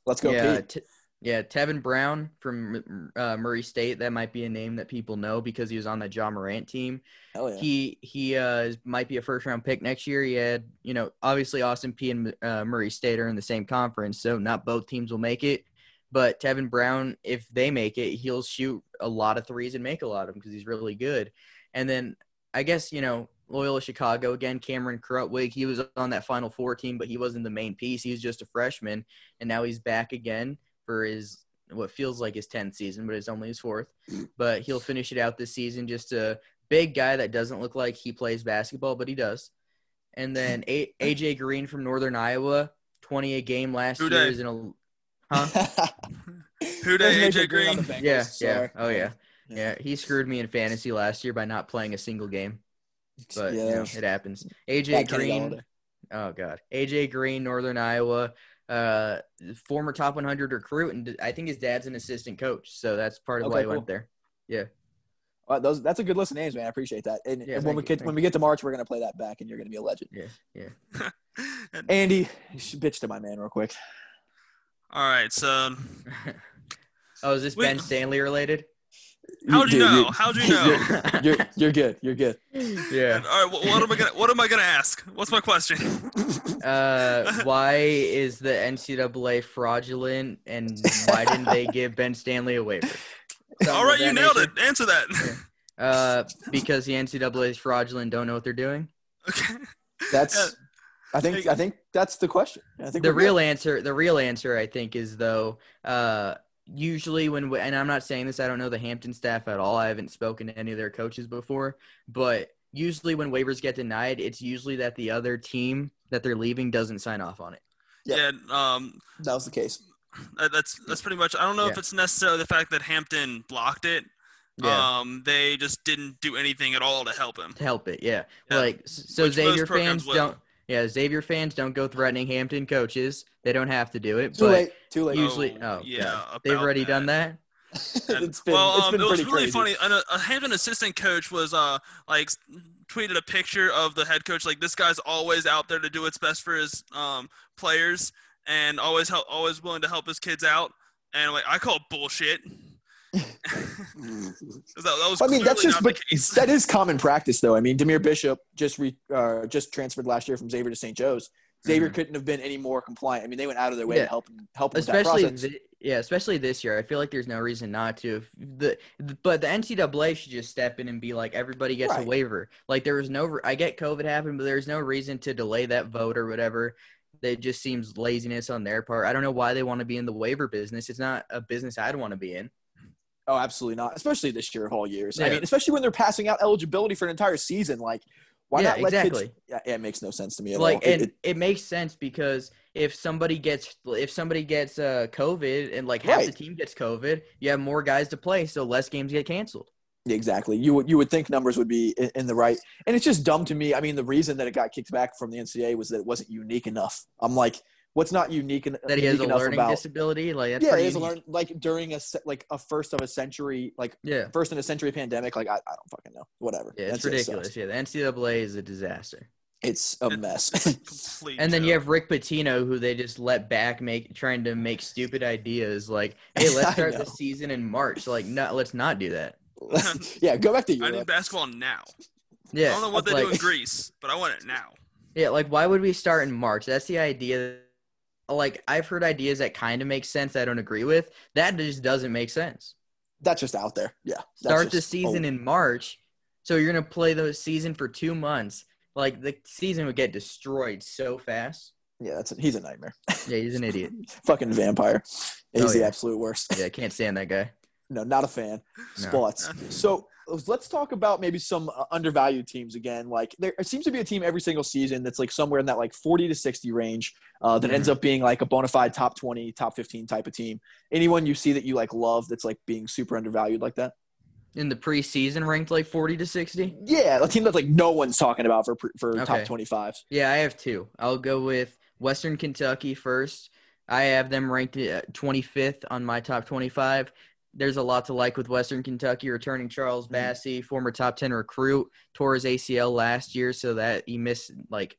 Let's go, yeah, Pete. t- yeah. Tevin Brown from uh, Murray State. That might be a name that people know because he was on that Ja Morant team. Hell yeah. He he uh, might be a first round pick next year. He had you know obviously Austin Peay and uh, Murray State are in the same conference, so not both teams will make it. But Tevin Brown, if they make it, he'll shoot a lot of threes and make a lot of them because he's really good. And then I guess you know Loyola Chicago again. Cameron Krutwig, he was on that Final Four team, but he wasn't the main piece. He was just a freshman, and now he's back again for his what feels like his 10th season, but it's only his fourth. But he'll finish it out this season. Just a big guy that doesn't look like he plays basketball, but he does. And then a- AJ Green from Northern Iowa, 20 a game last Who year dey? is in a huh? Who There's day, Major AJ Green? on the Bengals, Yeah, yeah. Oh yeah. Yeah, he screwed me in fantasy last year by not playing a single game. But you know, it happens. AJ Green, Oh God, AJ Green, Northern Iowa, uh, former top 100 recruit, and I think his dad's an assistant coach, so that's part of why Okay, he cool. went there. Yeah. Well, those, that's a good list of names, man. I appreciate that. And, Yeah, and when we get thank when we get to March, we're gonna play that back, and you're gonna be a legend. Yeah, yeah. Andy, you should bitch to my man real quick. all right, so oh, is this We- Ben Stanley related? How'd you know? you're- How'd you know? You're, you're you're good. You're good. yeah. All right, wh- what am I gonna what am I gonna ask? What's my question? Uh, why is the NCAA fraudulent, and why didn't they give Ben Stanley a waiver? Something All of right, you nailed nature. it. Answer that. Uh, because the NCAA is fraudulent, don't know what they're doing. okay. That's. Yeah. I think. I think that's the question. I think the we're good. real answer the real answer i think is though uh usually when we, and i'm not saying this i don't know the hampton staff at all i haven't spoken to any of their coaches before but usually when waivers get denied it's usually that the other team that they're leaving doesn't sign off on it Yeah. Um. That was the case. That's that's pretty much. I don't know if it's necessarily the fact that Hampton blocked it. yeah Um. They just didn't do anything at all to help him. to help it yeah, Yeah. like so Which xavier programs fans will. don't yeah xavier fans don't go threatening hampton coaches they don't have to do it Too but late. Too late. usually Oh, oh yeah, they've about already done that it's been. well, it's um, been it was really crazy. funny. An, a Hampton assistant coach was uh like tweeted a picture of the head coach. Like this guy's always out there to do what's best for his um players and always help, always willing to help his kids out. And like I call it bullshit. 'Cause that, that was I mean, that's just, but that is common practice, though. I mean, Dahmir Bishop just re, uh, just transferred last year from Xavier to St. Joe's. Xavier couldn't have been any more compliant. I mean, they went out of their way Yeah. to help him, help him with that especially process. thi- yeah especially this year i feel like there's no reason not to if the but the ncaa should just step in and be like everybody gets a waiver like there was no i get covid happened but there's no reason to delay that vote or whatever it just seems laziness on their part i don't know why they want to be in the waiver business it's not a business i'd want to be in Oh, absolutely not. Especially this year of all years. I mean, especially when they're passing out eligibility for an entire season. Like, why Yeah, not let exactly. kids? Yeah, yeah, it makes no sense to me at like all. It- and it- it, makes sense because if somebody gets if somebody gets uh covid and like half the team gets covid you have more guys to play so less games get canceled exactly. You would you would think numbers would be in, in the right, and it's just dumb to me. I mean, the reason that it got kicked back from the NCAA was that it wasn't unique enough. I'm like, what's not unique, en- that he has unique a enough learning about? disability like that's yeah, pretty it is a unique. learn like during a like a first of a century, like yeah first in a century pandemic. Like, I, I don't fucking know. Whatever. Yeah, it's That's- ridiculous. sucks. Yeah, the NCAA is a disaster. It's a It's mess. Complete And then you have Rick Pitino, who they just let back, make trying to make stupid ideas like, "Hey, let's start the season in March." Like, no, let's not do that. yeah, go back to you. I Europe. need basketball now. Yeah, I don't know what they like, do in Greece, but I want it now. Yeah, like why would we start in March? That's the idea. Like I've heard ideas that kind of make sense. I don't agree with. That just doesn't make sense. That's just out there. Yeah. Start the season oh, in March, so you're gonna play the season for two months. Like the season would get destroyed so fast. Yeah, that's he's a nightmare. Yeah, he's an idiot. Fucking vampire. Oh, he's Oh, the absolute worst. Yeah, I can't stand that guy. No, not a fan. No. Spots. So let's talk about maybe some uh, undervalued teams again. Like there seems to be a team every single season that's like somewhere in that like 40 to 60 range uh, that ends Mm-hmm. up being like a bona fide top 20, top 15 type of team. Anyone you see that you like love that's like being super undervalued like that? In the preseason, ranked like forty to sixty. Yeah, a team that like no one's talking about for pre- for top 25. Yeah, I have two. I'll go with Western Kentucky first. I have them ranked 25th on my top 25. There's a lot to like with Western Kentucky. Returning Charles Mhm. Former top 10 recruit, tore his ACL last year, so that he missed like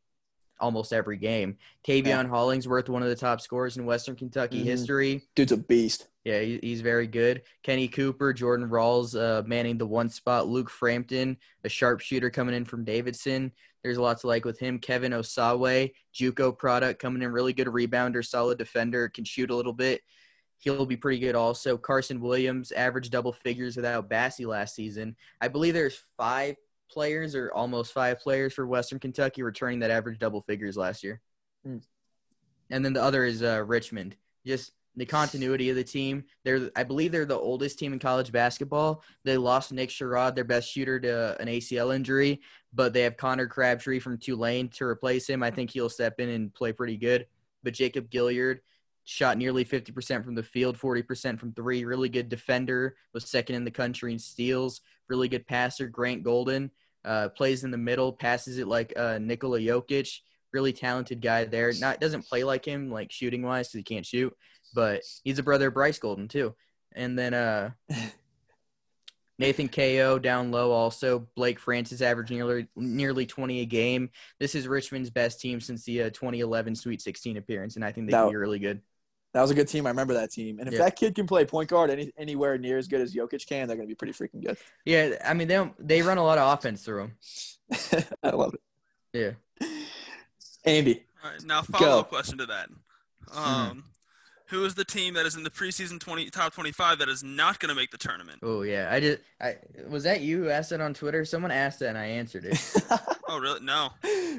almost every game. Taveion Hollingsworth, one of the top scorers in Western Kentucky Mhm. history. Dude's a beast. Yeah, he, he's very good. Kenny Cooper, Jordan Rawls uh, manning the one spot. Luke Frampton, a sharpshooter coming in from Davidson. There's a lot to like with him. Kevin Osawe, JUCO product coming in, really good rebounder, solid defender, can shoot a little bit. He'll be pretty good also. Carson Williams, averaged double figures without Bassey last season. I believe there's five players or almost five players for Western Kentucky returning that average double figures last year. Hmm. And then the other is uh, Richmond. Just the continuity of the team. They're, I believe, they're the oldest team in college basketball. They lost Nick Sherod, their best shooter, to an ACL injury, but they have Connor Crabtree from Tulane to replace him. I think he'll step in and play pretty good. But Jacob Gilyard shot nearly 50% from the field, 40% from three. Really good defender, was second in the country in steals. Really good passer. Grant Golden uh, plays in the middle, passes it like uh, Nikola Jokic. Really talented guy there. Not doesn't play like him, like shooting wise, because he can't shoot. But he's a brother of Bryce Golden too. And then uh, Nathan Cayo down low also. Blake Francis averaging nearly nearly 20 a game. This is Richmond's best team since the uh, 2011 Sweet 16 appearance, and I think they can be really good. That was a good team. I remember that team. And if Yeah. that kid can play point guard any, anywhere near as good as Jokic can, they're going to be pretty freaking good. Yeah, I mean they don't, they run a lot of offense through him. I love it. Yeah. Andy, All right, now Go. follow up question to that. Mm-hmm. Um, who is the team that is in the preseason 20 top 25 that is not going to make the tournament? Oh yeah, I just I was that you who asked that on Twitter? Someone asked that and I answered it. Oh, really? No.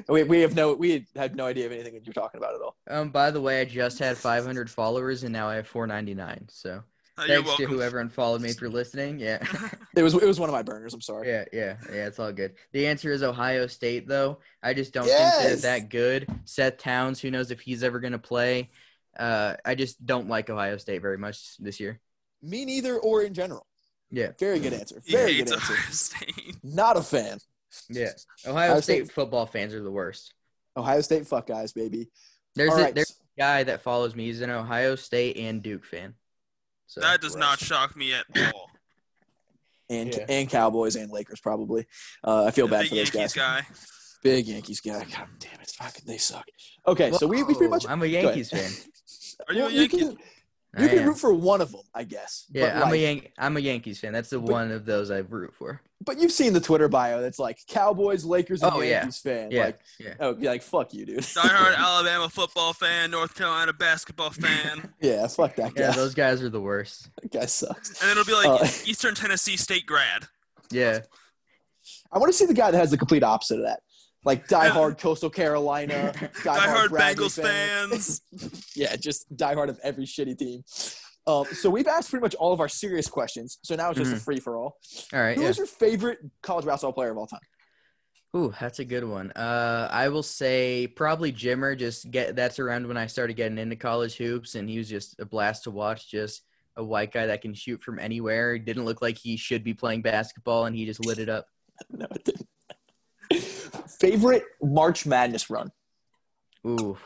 we, we have no we had no idea of anything that you're talking about at all. Um, by the way, I just had 500 followers and now I have 499. So Uh, you're thanks to welcome. whoever unfollowed me for listening. Yeah, It was it was one of my burners. I'm sorry. yeah, yeah, yeah. It's all good. The answer is Ohio State, though. I just don't Yes! think they're that good. Seth Towns, who knows if he's ever gonna play? Uh, I just don't like Ohio State very much this year. Me neither, or in general. Yeah, Very good answer. He Very hates good answer. Ohio State. Not a fan. yeah. Ohio, Ohio State, State- football fans are the worst. Ohio State fuck guys, baby. There's All a, right. there's a guy that follows me. He's an Ohio State and Duke fan. So That does not shock me at all. and Yeah. and Cowboys and Lakers probably. Uh, I feel bad Big for those Yankees guys. guy. Big Yankees guy. God damn it, fucking they suck. Okay, so we, we pretty much. I'm a. Yankees fan. Are you Well, a Yankee? can, you can root for one of them, I guess. Yeah, but I'm a Yan- I'm a Yankees fan. That's the But- one of those I root for. But you've seen the Twitter bio that's like Cowboys, Lakers, and Oh, yeah. Yankees fan. Yeah, Like, yeah. oh, yeah, like fuck you, dude. Diehard Alabama football fan, North Carolina basketball fan, yeah, fuck that guy. Yeah, those guys are the worst. that guy sucks. and then it'll be like Uh, Eastern Tennessee State grad. Yeah, I want to see the guy that has the complete opposite of that. Like diehard Coastal Carolina, diehard, Diehard Bradley Bengals fan. fans. yeah, just diehard of every shitty team. Um, so we've asked pretty much all of our serious questions. So now it's just a free for all. all right. Who Yeah. is your favorite college basketball player of all time? Ooh, that's a good one. Uh, I will say probably Jimmer. Just get that's around when I started getting into college hoops, and he was just a blast to watch. Just a white guy that can shoot from anywhere. Didn't look like he should be playing basketball, and he just lit it up. No, it didn't. Favorite March Madness run? Ooh,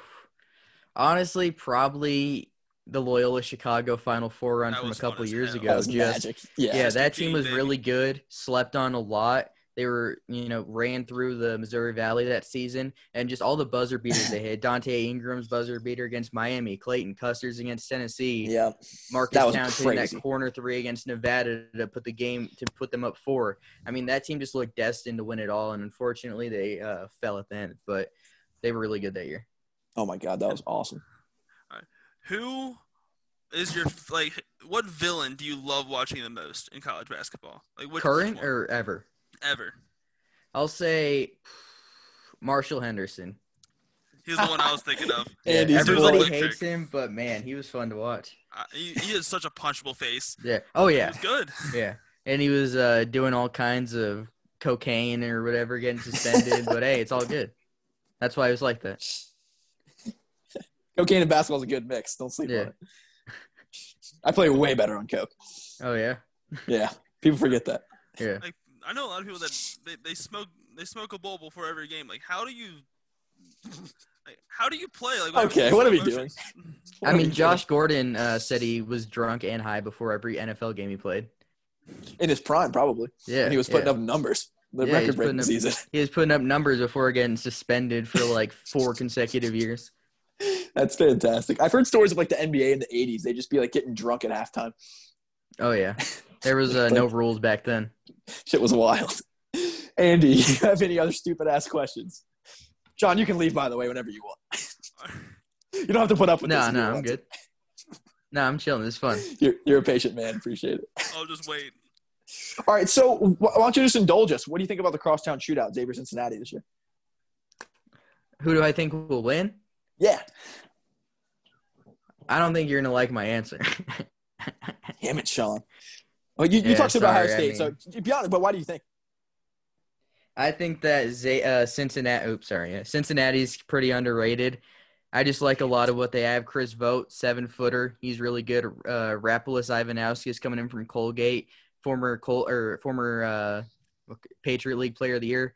honestly, probably the Loyola Chicago Final Four run That from a couple years hell. ago. That was just magic. Yeah. yeah, that team was being really good. Slept on a lot. They were, you know, ran through the Missouri Valley that season, and just all the buzzer beaters they hit. Donte Ingram's buzzer beater against Miami, Clayton Custer's against Tennessee, Yeah. Marcus that was Townsend crazy. that corner three against Nevada to put the game to put them up four. I mean, that team just looked destined to win it all, and unfortunately, they uh, fell at the end. But they were really good that year. Oh my god, that was awesome. Who is your like? What villain do you love watching the most in college basketball? Like which Current or ever? Ever? I'll say Marshall Henderson. He's the one I was thinking of. Yeah, everybody boy. hates him, but man, he was fun to watch. Uh, he, he has such a punchable face. Yeah. Oh yeah. was good. Yeah. And he was uh, doing all kinds of cocaine or whatever, getting suspended. but hey, it's all good. That's why he was like that. Cocaine and basketball is a good mix. Don't sleep Yeah. on it. I play way better on coke. Oh yeah. Yeah, people forget that. Yeah. Like I know a lot of people that they, they smoke they smoke a bowl before every game. Like how do you like, how do you play? Like Okay, what are we doing? I mean, Josh Gordon uh, said he was drunk and high before every NFL game he played. in his prime probably. Yeah. and he was putting yeah. up numbers. The Yeah, he was record breaking putting up- season. He was putting up numbers before getting suspended for like four consecutive years. That's fantastic. I've heard stories of like the NBA in the '80s. They just be like getting drunk at halftime. Oh yeah. There was uh, no rules back then. Shit was wild. Andy, you have any other stupid ass questions? John, you can leave by the way whenever you want. You don't have to put up with this. No, no, I'm good. No, I'm chilling. It's fun. You're, you're a patient man. Appreciate it. I'll just wait. All right, so why don't you just indulge us? What do you think about the crosstown shootout, Xavier Cincinnati this year? Who do I think will win? Yeah, I don't think you're gonna like my answer. damn it, Sean. Well, you, you Yeah, talked about Ohio sorry, I State, so be honest. But why do you think? I think that Z- uh, Cincinnati. Oops, sorry. Yeah, Cincinnati's pretty underrated. I just like a lot of what they have. Chris Vogt, seven footer. He's really good. Uh, Rapolas Ivanauskas is coming in from Colgate, former Col- or former uh, Patriot League Player of the Year.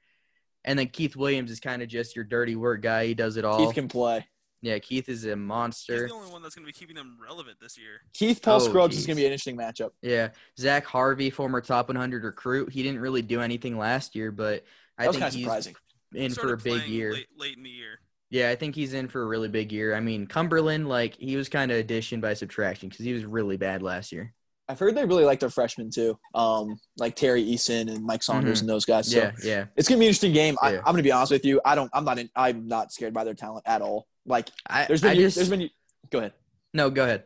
And then Keith Williams is kind of just your dirty work guy. He does it all. Keith can play. Yeah, Keith is a monster. He's monster. the only one that's gonna be keeping them relevant this year. Keith Paul Oh, Scruggs is going to be an interesting matchup. Yeah, Zach Harvey, former top 100 recruit. He didn't really do anything last year, but I think he's surprising. in for a big year. late, late in the year. Yeah, I think he's in for a really big year. I mean, Cumberland, like he was kind of addition by subtraction because he was really bad last year. I've heard they really like their freshmen too, um, like Terry Eason and Mike Saunders Mhm. and those guys. So yeah, yeah. it's gonna be an interesting game. I, Yeah. I'm gonna be honest with you. I don't. I'm not. In, I'm not scared by their talent at all. Like I, there's been. I years, just there's been. Go ahead. no. Go ahead.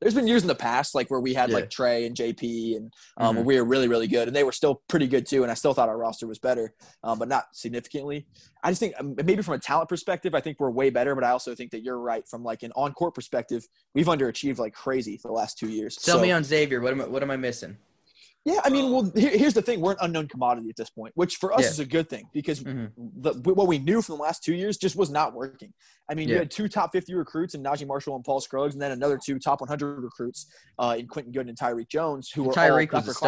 There's been years in the past, like where we had Yeah. like Trey and JP, and um, Mhm. we were really, really good, and they were still pretty good too. And I still thought our roster was better, um, but not significantly. I just think um, maybe from a talent perspective, I think we're way better. But I also think that you're right from like an on court perspective. We've underachieved like crazy for the last two years. Sell So- me on Xavier. What am I? What am I missing? Yeah, I mean, well, here, here's the thing: we're an unknown commodity at this point, which for us Yeah. is a good thing because Mhm. the, what we knew from the last two years just was not working. I mean, you had two top 50 recruits in Naji Marshall and Paul Scruggs, and then another two top 100 recruits uh, in Quentin Goodin and Tyrique Jones, who were Tyrique all was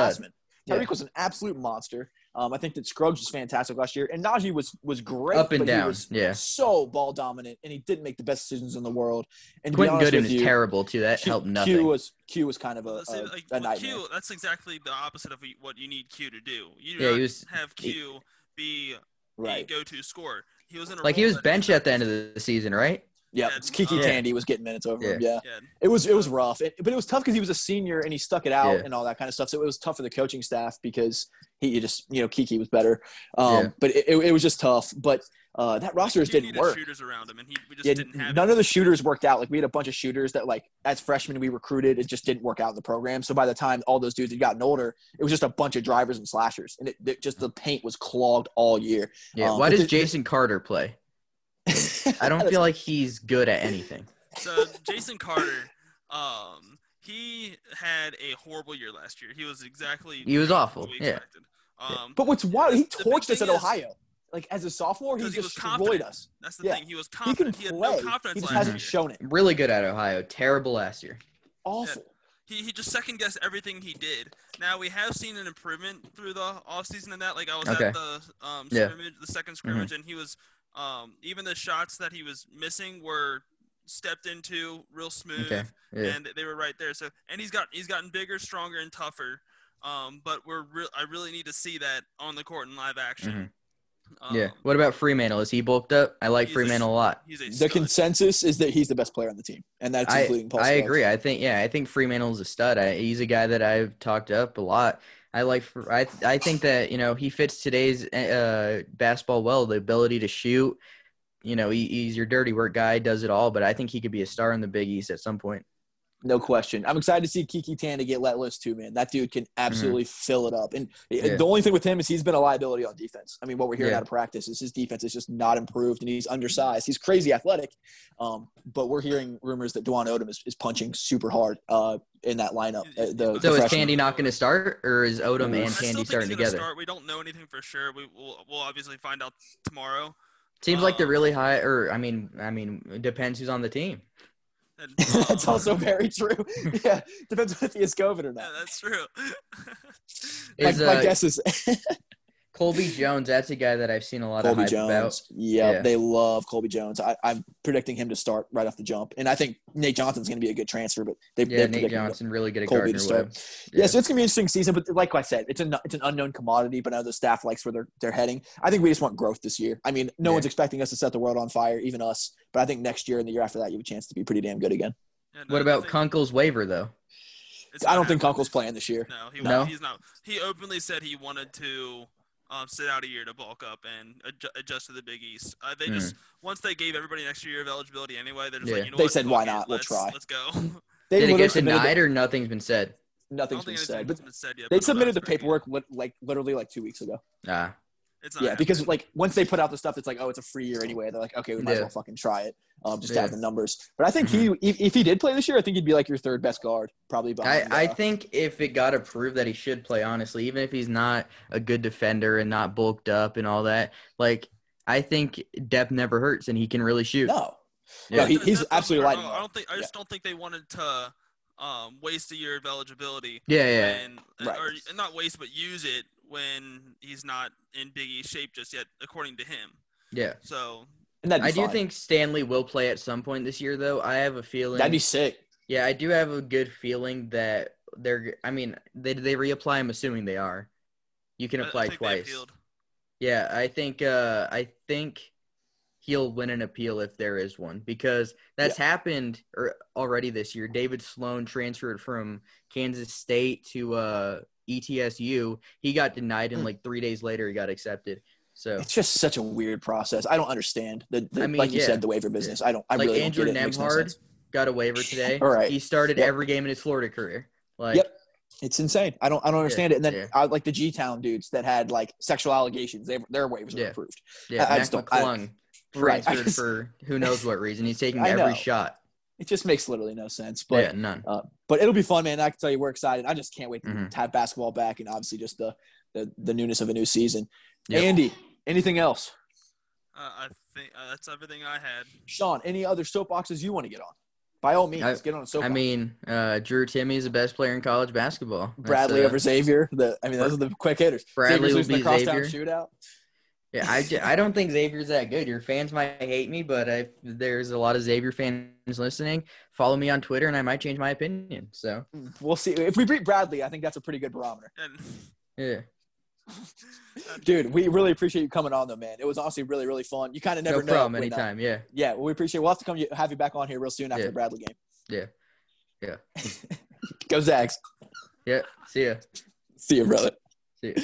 a stud. upperclassmen. Yeah. Tyrique was an absolute monster. Um, I think that Scruggs was fantastic last year, and Naji was was great, Up and but he down, was yeah. so ball dominant, and he didn't make the best decisions in the world. And to be Quentin Goodin with is you, terrible too. That Q, helped Q was Q was kind of a, a, like, a nightmare. Q, that's exactly the opposite of what you need Q to do. You do Yeah, not he was- have he- Q be a Right. go-to score. He was in a like he was that benched at the end of the season, right? Yeah, Yeah, it's KyKy uh, Tandy was getting minutes over him. Yeah. Yeah. It was it was rough, it, but it was tough because he was a senior and he stuck it out Yeah. and all that kind of stuff. So it was tough for the coaching staff because he just you know KyKy was better, um, Yeah. but it, it, it was just tough. But uh, that roster just didn't work. shooters around him, and he we just Yeah, didn't have none it. of the shooters worked out. Like we had a bunch of shooters that like as freshmen we recruited, it just didn't work out in the program. So by the time all those dudes had gotten older, it was just a bunch of drivers and slashers, and it, it just the paint was clogged all year. Yeah. Um, Why does the- Jason Carter play? I don't feel like he's good at anything. So Jason Carter, um, he had a horrible year last year. He was exactly He was awful, what we yeah. Um, But what's wild, he The big torched us at is- Ohio. Like as a sophomore, he 'Cause he just was destroyed confident. us. that's the yeah. thing. He was He can confident. He, had play. no confidence he just last hasn't year. shown it. Really good at Ohio. Terrible last year. Awful. He, he just second guessed everything he did. Now we have seen an improvement through the off season in that. Like I was Okay. at the um, Yeah. the second scrimmage, and he was um, even the shots that he was missing were stepped into real smooth, Okay. Yeah. and they were right there. So and he's got he's gotten bigger, stronger, and tougher. Um, but we're re- I really need to see that on the court in live action. Um, yeah. What about Freemantle? Is he bulked up? I like he's a- a lot. A The consensus is that he's the best player on the team, and that's I, including Paul. I Scruggs. agree. I think yeah, I think Freemantle's a stud. I, he's a guy that I've talked up a lot. I like. I I think that you know he fits today's uh, basketball well. The ability to shoot. You know, he, he's your dirty work guy, does it all. But I think he could be a star in the Big East at some point. No question. I'm excited to see KyKy Tandy get let loose too, man. That dude can absolutely fill it up. And Mm-hmm. Yeah. the only thing with him is he's been a liability on defense. I mean, what we're hearing Yeah. out of practice is his defense is just not improved, and he's undersized. He's crazy athletic, um, but we're hearing rumors that Dwon Odom is, is punching super hard uh, in that lineup. Uh, the, the So is freshman. Tandy not going to start, or is Odom Ooh. I and still Tandy starting together? Start. We don't know anything for sure. We will we'll obviously find out tomorrow. Seems like they're Um, really high, or I mean, I mean, it depends who's on the team. And, That's also very true. yeah, depends on if he has COVID or not. Yeah, not. that's true. My, Is my uh, guess is Colby Jones? That's a guy that I've seen a lot Colby of hype about. Jones. Yep, Yeah. they love Colby Jones. I, I'm predicting him to start right off the jump, and I think Nate Johnson's going to be a good transfer. But they, Yeah, they're Nate predicting Johnson really good at Colby Gardner to start. Webb. Yeah. so it's gonna be an interesting season. But like I said, it's an it's an unknown commodity. But I know the staff likes where they're they're heading. I think we just want growth this year. I mean, no Yeah. one's expecting us to set the world on fire, even us. But I think next year and the year after that, you have a chance to be pretty damn good again. Yeah, no, What about think Kunkel's waiver though? it's I don't think happening. Kunkel's playing this year. No, he No? he's not. He openly said he wanted to um, sit out a year to bulk up and adju- adjust to the Big East. Uh, they just once they gave everybody an extra year of eligibility anyway. They're just Yeah. like, you know They what? said, Fuck "Why it, not? We'll Let's, try." Let's go. They Did it get submitted denied, or nothing's been said? Nothing's been said, been said yet. they submitted the paperwork li- like literally like two weeks ago. Ah, It's not Yeah, because like once they put out the stuff it's like, oh, it's a free year anyway. They're like, okay, we might as well fucking try it, um, just to have the numbers. But I think he, if, if he did play this year, I think he'd be like your third best guard, probably I, behind. I uh, think if it got approved that he should play, honestly, even if he's not a good defender and not bulked up and all that, like I think depth never hurts and he can really shoot. no, Yeah. no, he, he's absolutely right. I don't think. I just don't think they wanted to um, waste a year of eligibility. Yeah, yeah. and Right. or not waste but use it when he's not in Big East shape just yet, according to him. Yeah. So And that'd I do think Stanley will play at some point this year, though. I have a feeling. that'd be sick. yeah, I do have a good feeling that they're. I mean, they they reapply. I'm assuming they are. You can I- I apply twice. Yeah, I think. Uh, I think he'll win an appeal if there is one because that's happened already this year. David Sloan transferred from Kansas State to uh, ETSU. He got denied, and Hmm. like three days later, he got accepted. So It's just such a weird process. I don't understand the, the I mean, like you yeah. said the waiver business. I don't. I like really Andrew don't get it. It makes no Nembhard got a waiver today. All right. He started Yep. every game in his Florida career. Like, Yep. It's insane. I don't. I don't understand it. And then yeah. uh, like the G Town dudes that had like sexual allegations, they their waivers Yeah. were approved. yeah, I- I just don't- I- Right. I just- for who knows what reason. He's taking every shot. It just makes literally no sense. But yeah, none. uh, but it'll be fun, man. I can tell you we're excited. I just can't wait to Mhm. have basketball back, and obviously just the the, the newness of a new season. Yep. Andy, anything else? Uh, I think uh, that's everything I had. Sean, any other soapboxes you want to get on? By all means, I- get on a soapbox. I mean, uh, Drew Timme is the best player in college basketball. That's, Bradley uh, over Xavier. The I mean, those are the quick hitters. Bradley Xavier's will losing the be crosstown Xavier. shootout. Yeah, I I don't think Xavier's that good. Your fans might hate me, but if there's a lot of Xavier fans listening, follow me on Twitter and I might change my opinion. So, We'll see. If we beat Bradley, I think that's a pretty good barometer. Yeah. Dude, we really appreciate you coming on, though, man. It was honestly really, really fun. You kind of never no know. problem. when, uh, Anytime. Yeah. yeah, well, we appreciate. We'll have to come have you back on here real soon after Yeah. the Bradley game. Yeah. Yeah. Go Zags. Yeah. See ya. See you, brother. See ya.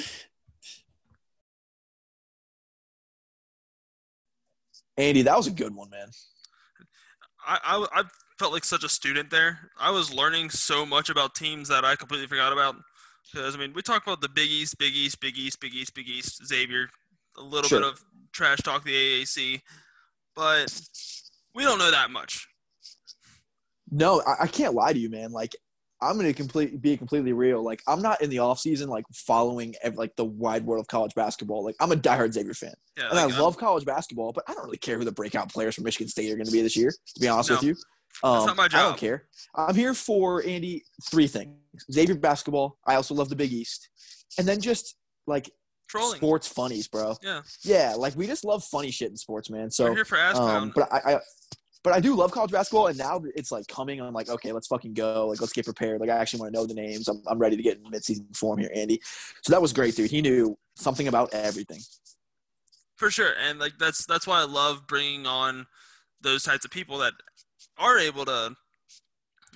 Andy, that was a good one, man. I, I, I felt like such a student there. I was learning so much about teams that I completely forgot about. Because I mean, we talk about the Big East, Big East, Big East, Big East, Big East, Xavier, a little Sure. bit of trash talk the AAC, but we don't know that much. No, I, I can't lie to you, man. Like, I'm gonna complete be completely real. Like, I'm not in the off season like following ev- like the wide world of college basketball. Like, I'm a diehard Xavier fan, Yeah, and like, I love college basketball, but I don't really care who the breakout players from Michigan State are going to be this year. To be honest No. with you, um, not my job. I don't care. I'm here for Andy. Three things: Xavier basketball. I also love the Big East, and then just like trolling. sports funnies, bro. Yeah, Yeah, like we just love funny shit in sports, man. we're So, here for ass um, but I, I, but I do love college basketball, and now it's like coming. I'm like, okay, let's fucking go. Like, let's get prepared. Like, I actually want to know the names. I'm, I'm ready to get in midseason form here, Andy. So that was great, dude. He knew something about everything. For sure, and like that's that's why I love bringing on those types of people that are able to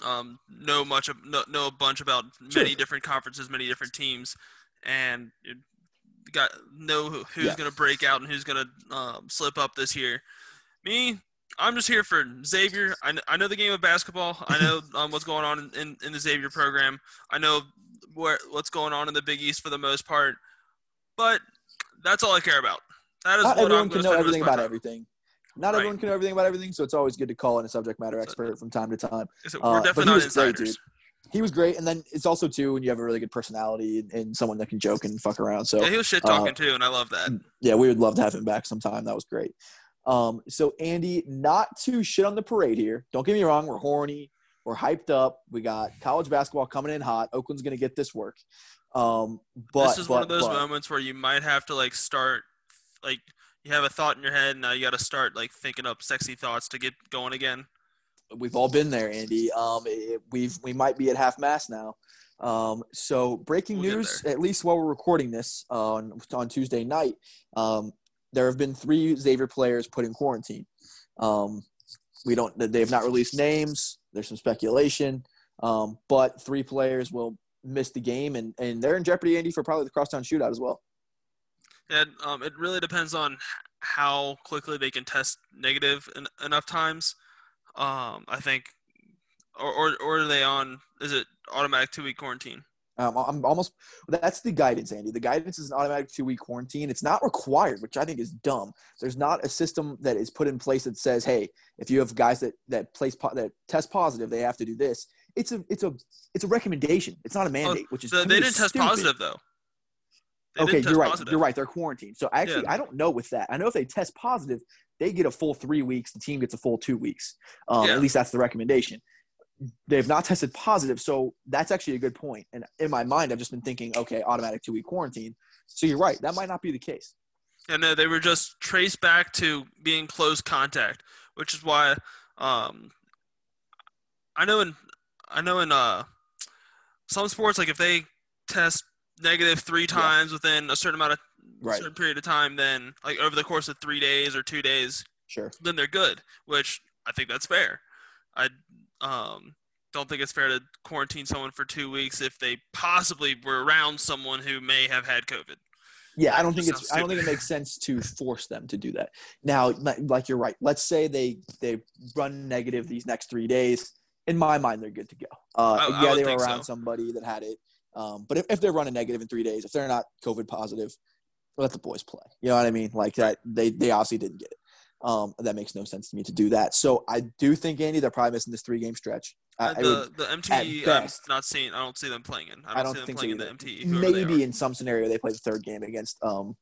um, know much of know, know a bunch about Sure. many different conferences, many different teams, and got know who's Yeah. going to break out and who's going to um, slip up this year. Me, I'm just here for Xavier. I, I know the game of basketball. I know um, what's going on in, in, in the Xavier program. I know where what's going on in the Big East for the most part, but that's all I care about. That is Not what everyone I'm can know everything about time. everything. Not Right. everyone can know everything about everything, so it's always good to call in a subject matter expert from time to time. Uh, we're definitely he not was great, dude. He was great, and then it's also too when you have a really good personality and, and someone that can joke and fuck around. So yeah, he was shit talking too, and I love that. yeah, we would love to have him back sometime. That was great. Um, so Andy, not to shit on the parade here. Don't get me wrong, we're horny, we're hyped up. We got college basketball coming in hot. Oakland's gonna get this work. Um, but this is one of those but- moments where you might have to like start, like you have a thought in your head, and now you got to start like thinking up sexy thoughts to get going again. we've all been there, Andy. Um, it, we've we might be at half mast now. Um, so breaking We'll news, at least while we're recording this on on Tuesday night, um, there have been three Xavier players put in quarantine. Um, we don't they have not released names. There's some speculation, um, but three players will miss the game, and and they're in jeopardy, Andy, for probably the crosstown shootout as well. And um, it really depends on how quickly they can test negative en- enough times. Um, I think, or, or or are they on? Is it automatic two week quarantine? Um, I'm almost. That's the guidance, Andy. The guidance is an automatic two-week quarantine. It's not required, which I think is dumb. There's not a system that is put in place that says, "Hey, if you have guys that that place po- that test positive, they have to do this." It's a it's a it's a recommendation. It's not a mandate, which is Oh, they didn't test positive though. They Okay, you're right. positive. You're right. They're quarantined. So actually, Yeah. I don't know with that. I know if they test positive, they get a full three weeks. The team gets a full two weeks. Um, Yeah. At least that's the recommendation. They have not tested positive, so that's actually a good point. And in my mind, I've just been thinking, okay, automatic two week quarantine. So you're right. That might not be the case. And no, they were just traced back to being close contact, which is why um, I know in I know in uh, some sports, like if they test negative three times within a certain amount of Right. certain period of time, then like over the course of three days or two days, Sure. then they're good, which I think that's fair. I um, don't think it's fair to quarantine someone for two weeks if they possibly were around someone who may have had COVID. Yeah, I don't think it's. I don't think it makes sense to force them to do that. Now, like you're right. Let's say they they run negative these next three days. In my mind, they're good to go. Uh, I- I yeah, would they were around so. somebody that had it. Um, but if, if they're running negative in three days, if they're not COVID positive, let the boys play. You know what I mean? Like that, they they obviously didn't get it. Um, that makes no sense to me to do that. So I do think Andy, they're probably missing this three game stretch. I, Uh, the would, the MTE, I'm best. not seeing. I don't see them playing in. I don't, I don't see them think so in the MTE. maybe in some scenario they play the third game against um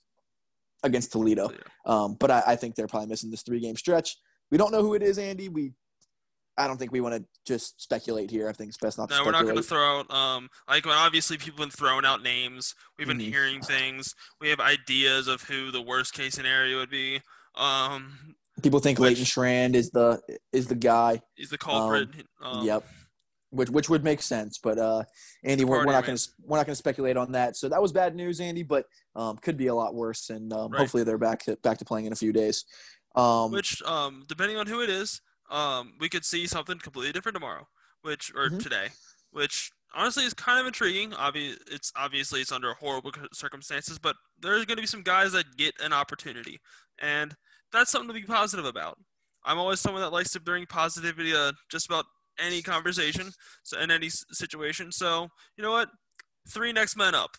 against Toledo. Toledo. Um, but I, I think they're probably missing this three game stretch. We don't know who it is, Andy. We I don't think we want to just speculate here. I think it's best not to No, we're not going to throw out. Um, like when obviously people have been throwing out names. We've been Mhm. hearing things. We have ideas of who the worst case scenario would be. Um, People think which- Leighton Strand is the is the guy. Is the culprit. um, yep. Which which would make sense, but uh, Andy, we're, we're not going to we're not going to speculate on that. So that was bad news, Andy, but um, could be a lot worse, and um, Right. hopefully they're back to back to playing in a few days. Um, Which, um, depending on who it is, um, we could see something completely different tomorrow, which or Mhm. today, which honestly it's kind of intriguing. Obvi- it's obviously it's under horrible circumstances, but there's going to be some guys that get an opportunity, and that's something to be positive about. I'm always someone that likes to bring positivity to just about any conversation, so in any situation. So you know what, three next men up.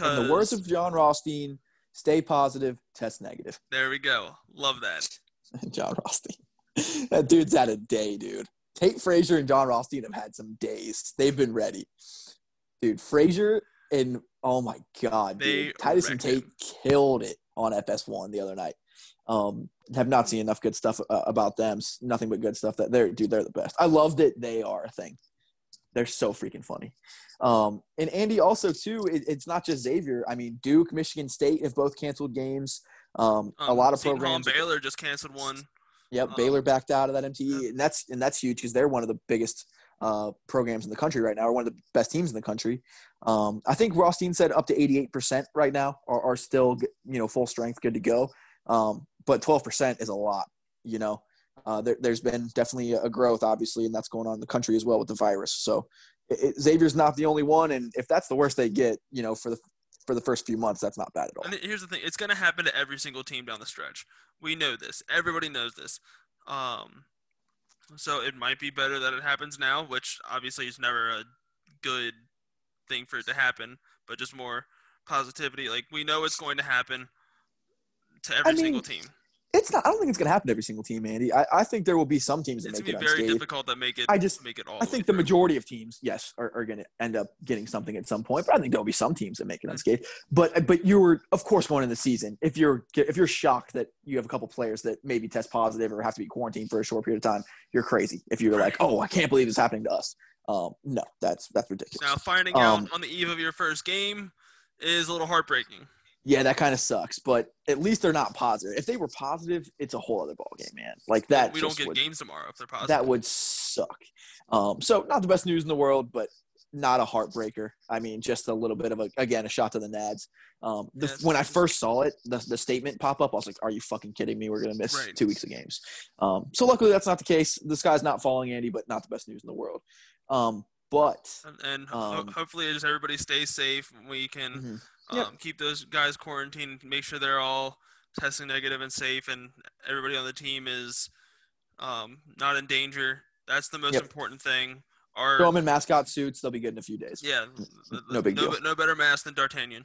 in the words of Jon Rothstein, stay positive, test negative. there we go. Love that. Jon Rothstein. that dude's had a day, dude. Tate Frazier and Jon Rothstein have had some days. They've been ready. Dude, Frazier and oh my god, They dude. Titus and Tate killed it on FS1 the other night. Um, have not seen enough good stuff uh, about them. Nothing but good stuff. That they're dude, they're the best. I love that they are a thing. They're so freaking funny. Um, and Andy also too. It, it's not just Xavier. I mean, Duke, Michigan State have both canceled games. Um, a Um, lot of Seton Hall programs. Baylor just canceled one. Yep, Um, Baylor backed out of that MTE, and that's and that's huge because they're one of the biggest uh, programs in the country right now, or one of the best teams in the country. Um, I think Rothstein said up to 88% right now are, are still you know full strength, good to go. Um, but 12% is a lot. You know, uh, there, there's been definitely a growth, obviously, and that's going on in the country as well with the virus. So it, it- Xavier's not the only one, and if that's the worst they get, you know, for the for the first few months, that's not bad at all. And here's the thing: it's going to happen to every single team down the stretch. We know this. Everybody knows this. Um, so it might be better that it happens now, which obviously is never a good thing for it to happen, but just more positivity. Like we know it's going to happen to every I mean, single team. It's not. I don't think it's going to happen to every single team, Andy. I, I think there will be some teams that make it unsigned. It's make going it to be very unscathed. difficult to make it. I just- make it all. I think the through. majority of teams, yes, are, are going to end up getting something at some point. But I think there'll be some teams that make it unscathed. But but you were, of course, going in the season. If you're if you're shocked that you have a couple players that maybe test positive or have to be quarantined for a short period of time, you're crazy. If you're like, oh, I can't believe this is happening to us. Um, no, that's that's ridiculous. Now finding Um, out on the eve of your first game is a little heartbreaking. Yeah, that kind of sucks. But at least they're not positive. If they were positive, it's a whole other ball game, man. Like that. we don't get would- games tomorrow if they're positive. that would suck. Um, so not the best news in the world, but not a heartbreaker. I mean, just a little bit of a again a shot to the nads. Um, the, Yeah, when I first saw it, the, the statement pop up, I was like, "Are you fucking kidding me? We're gonna miss Right. two weeks of games." Um, so luckily that's not the case. The sky's not falling, Andy, but not the best news in the world. Um, but and, and ho- Um, hopefully just everybody stays safe. We can Mhm. um, keep those guys quarantined, make sure they're all testing negative and safe, and everybody on the team is um, not in danger. That's the most Yep. important thing. Our throw them in mascot suits; they'll be good in a few days. yeah, the- No big no, deal. no better mask than D'Artagnan.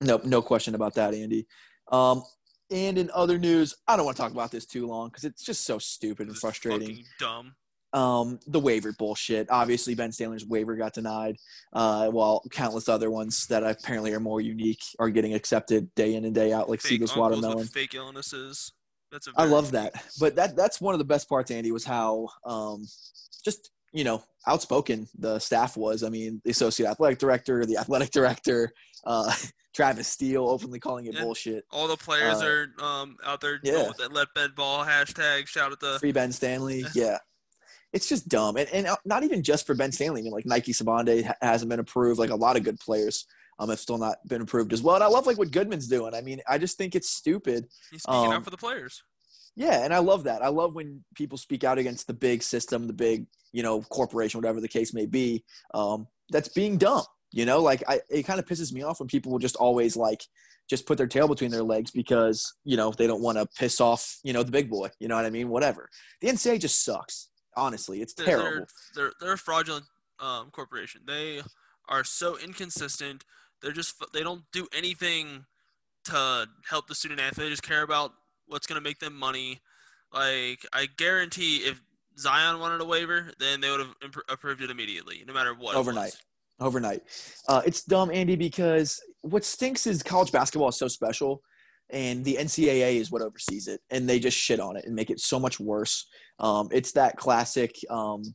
No, no question about that, Andy. Um, and in other news, I don't want to talk about this too long because it's just so stupid and frustrating. fucking dumb. Um, the waiver bullshit. Obviously, Ben Stanley's waiver got denied, uh, while countless other ones that apparently are more unique are getting accepted day in and day out, like Fake Seagus watermelon. fake illnesses. That's a I love that, but that that's one of the best parts, Andy, was how um, just you know outspoken the staff was. I mean, the associate athletic director, the athletic director, uh, Travis Steele, openly calling it Yeah. bullshit. All the players Uh, are um, out there yeah. that let Ben ball hashtag. Shout out to Free Ben Stanley, yeah. It's just dumb, and, and uh, not even just for Ben Stanley. I mean, like Nike Sibande hasn't been approved. Like a lot of good players um, have still not been approved as well. And I love like what Goodman's doing. I mean, I just think it's stupid. he's speaking um, out for the players. Yeah, and I love that. I love when people speak out against the big system, the big, you know, corporation, whatever the case may be. Um, that's being dumb. You know, like I, it kind of pisses me off when people will just always like just put their tail between their legs because you know they don't want to piss off you know the big boy. You know what I mean? Whatever. The NCAA just sucks. Honestly, it's They're, terrible. they're, they're, they're a fraudulent um, corporation. They are so inconsistent. They're just they don't do anything to help the student athlete. They just care about what's going to make them money. Like I guarantee, if Zion wanted a waiver, then they would have imp- approved it immediately, no matter what. Overnight. overnight. Uh, it's dumb, Andy, because what stinks is college basketball is so special, and the NCAA is what oversees it, and they just shit on it and make it so much worse. Um, it's that classic. Um,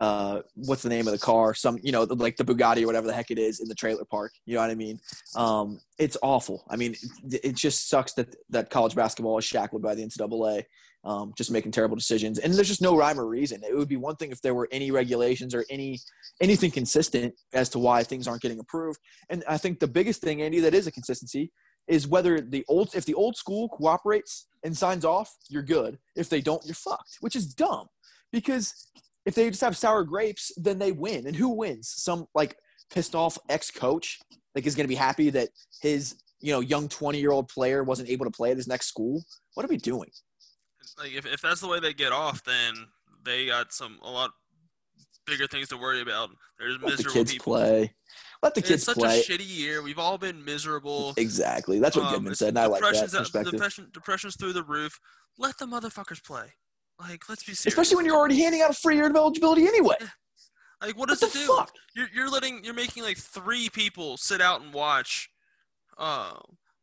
uh, what's the name of the car? Some, you know, like the Bugatti or whatever the heck it is in the trailer park. You know what I mean? Um, it's awful. I mean, it, it just sucks that that college basketball is shackled by the NCAA, um, just making terrible decisions. And there's just no rhyme or reason. It would be one thing if there were any regulations or any anything consistent as to why things aren't getting approved. And I think the biggest thing, Andy, that is a consistency is whether the old if the old school cooperates and signs off, you're good. If they don't, you're fucked, which is dumb. Because if they just have sour grapes, then they win. And who wins? Some like pissed off ex coach like is gonna be happy that his you know young 20 year old player wasn't able to play at his next school. What are we doing? Like if, if that's the way they get off, then they got some a lot bigger things to worry about. There's Let the kids people. play. Let the kids it's such play. a shitty year. We've all been miserable. Exactly. That's what Um, Goodman said, and I like that perspective. Depression, depression's through the roof. Let the motherfuckers play. Like, let's be serious. Especially when you're already handing out a free year of eligibility anyway. like, what What does the it do? fuck? You're, you're letting you're making like three people sit out and watch, uh,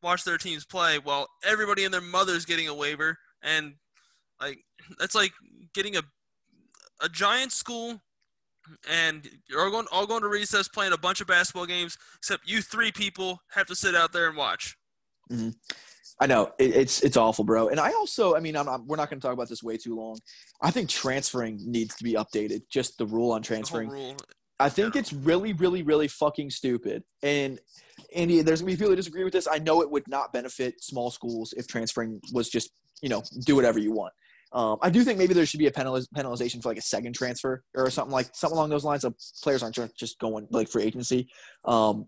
watch their teams play while everybody and their mother's getting a waiver, and like that's like getting a a giant school, and you're all going all going to recess playing a bunch of basketball games, except you three people have to sit out there and watch. Mm-hmm. I know it, it's it's awful, bro. And I also, I mean, I'm, I'm, we're not going to talk about this way too long. I think transferring needs to be updated. Just the rule on transferring. rule. I think Yeah. it's really, really, really fucking stupid. And Andy, there's gonna be people that disagree with this. I know it would not benefit small schools if transferring was just, you know, do whatever you want. Um, I do think maybe there should be a penaliz- penalization for like a second transfer or something like something along those lines. So players aren't just going like free agency. Um,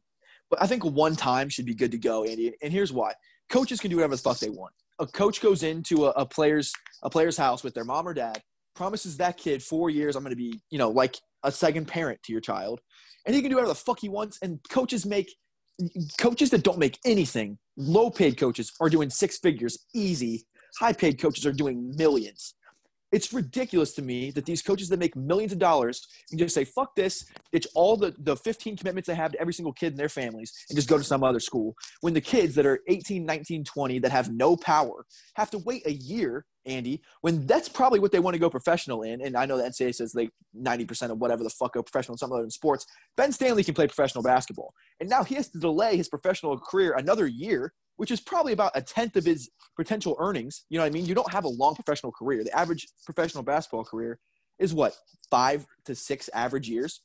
but I think one time should be good to go, Andy. And here's why: coaches can do whatever the fuck they want. A coach goes into a, a player's a player's house with their mom or dad, promises that kid four years, I'm going to be, you know, like a second parent to your child, and he can do whatever the fuck he wants. And coaches make coaches that don't make anything, low paid coaches are doing six figures easy. High paid coaches are doing millions. It's ridiculous to me that these coaches that make millions of dollars can just say, fuck this, ditch all the, the 15 commitments they have to every single kid in their families and just go to some other school. When the kids that are 18, 19, 20 that have no power have to wait a year, Andy, when that's probably what they want to go professional in. And I know the NCAA says like 90% of whatever the fuck go professional in some other than sports. Ben Stanley can play professional basketball. And now he has to delay his professional career another year, which is probably about a tenth of his potential earnings. You know what I mean? You don't have a long professional career. The average professional basketball career is what, five to six average years?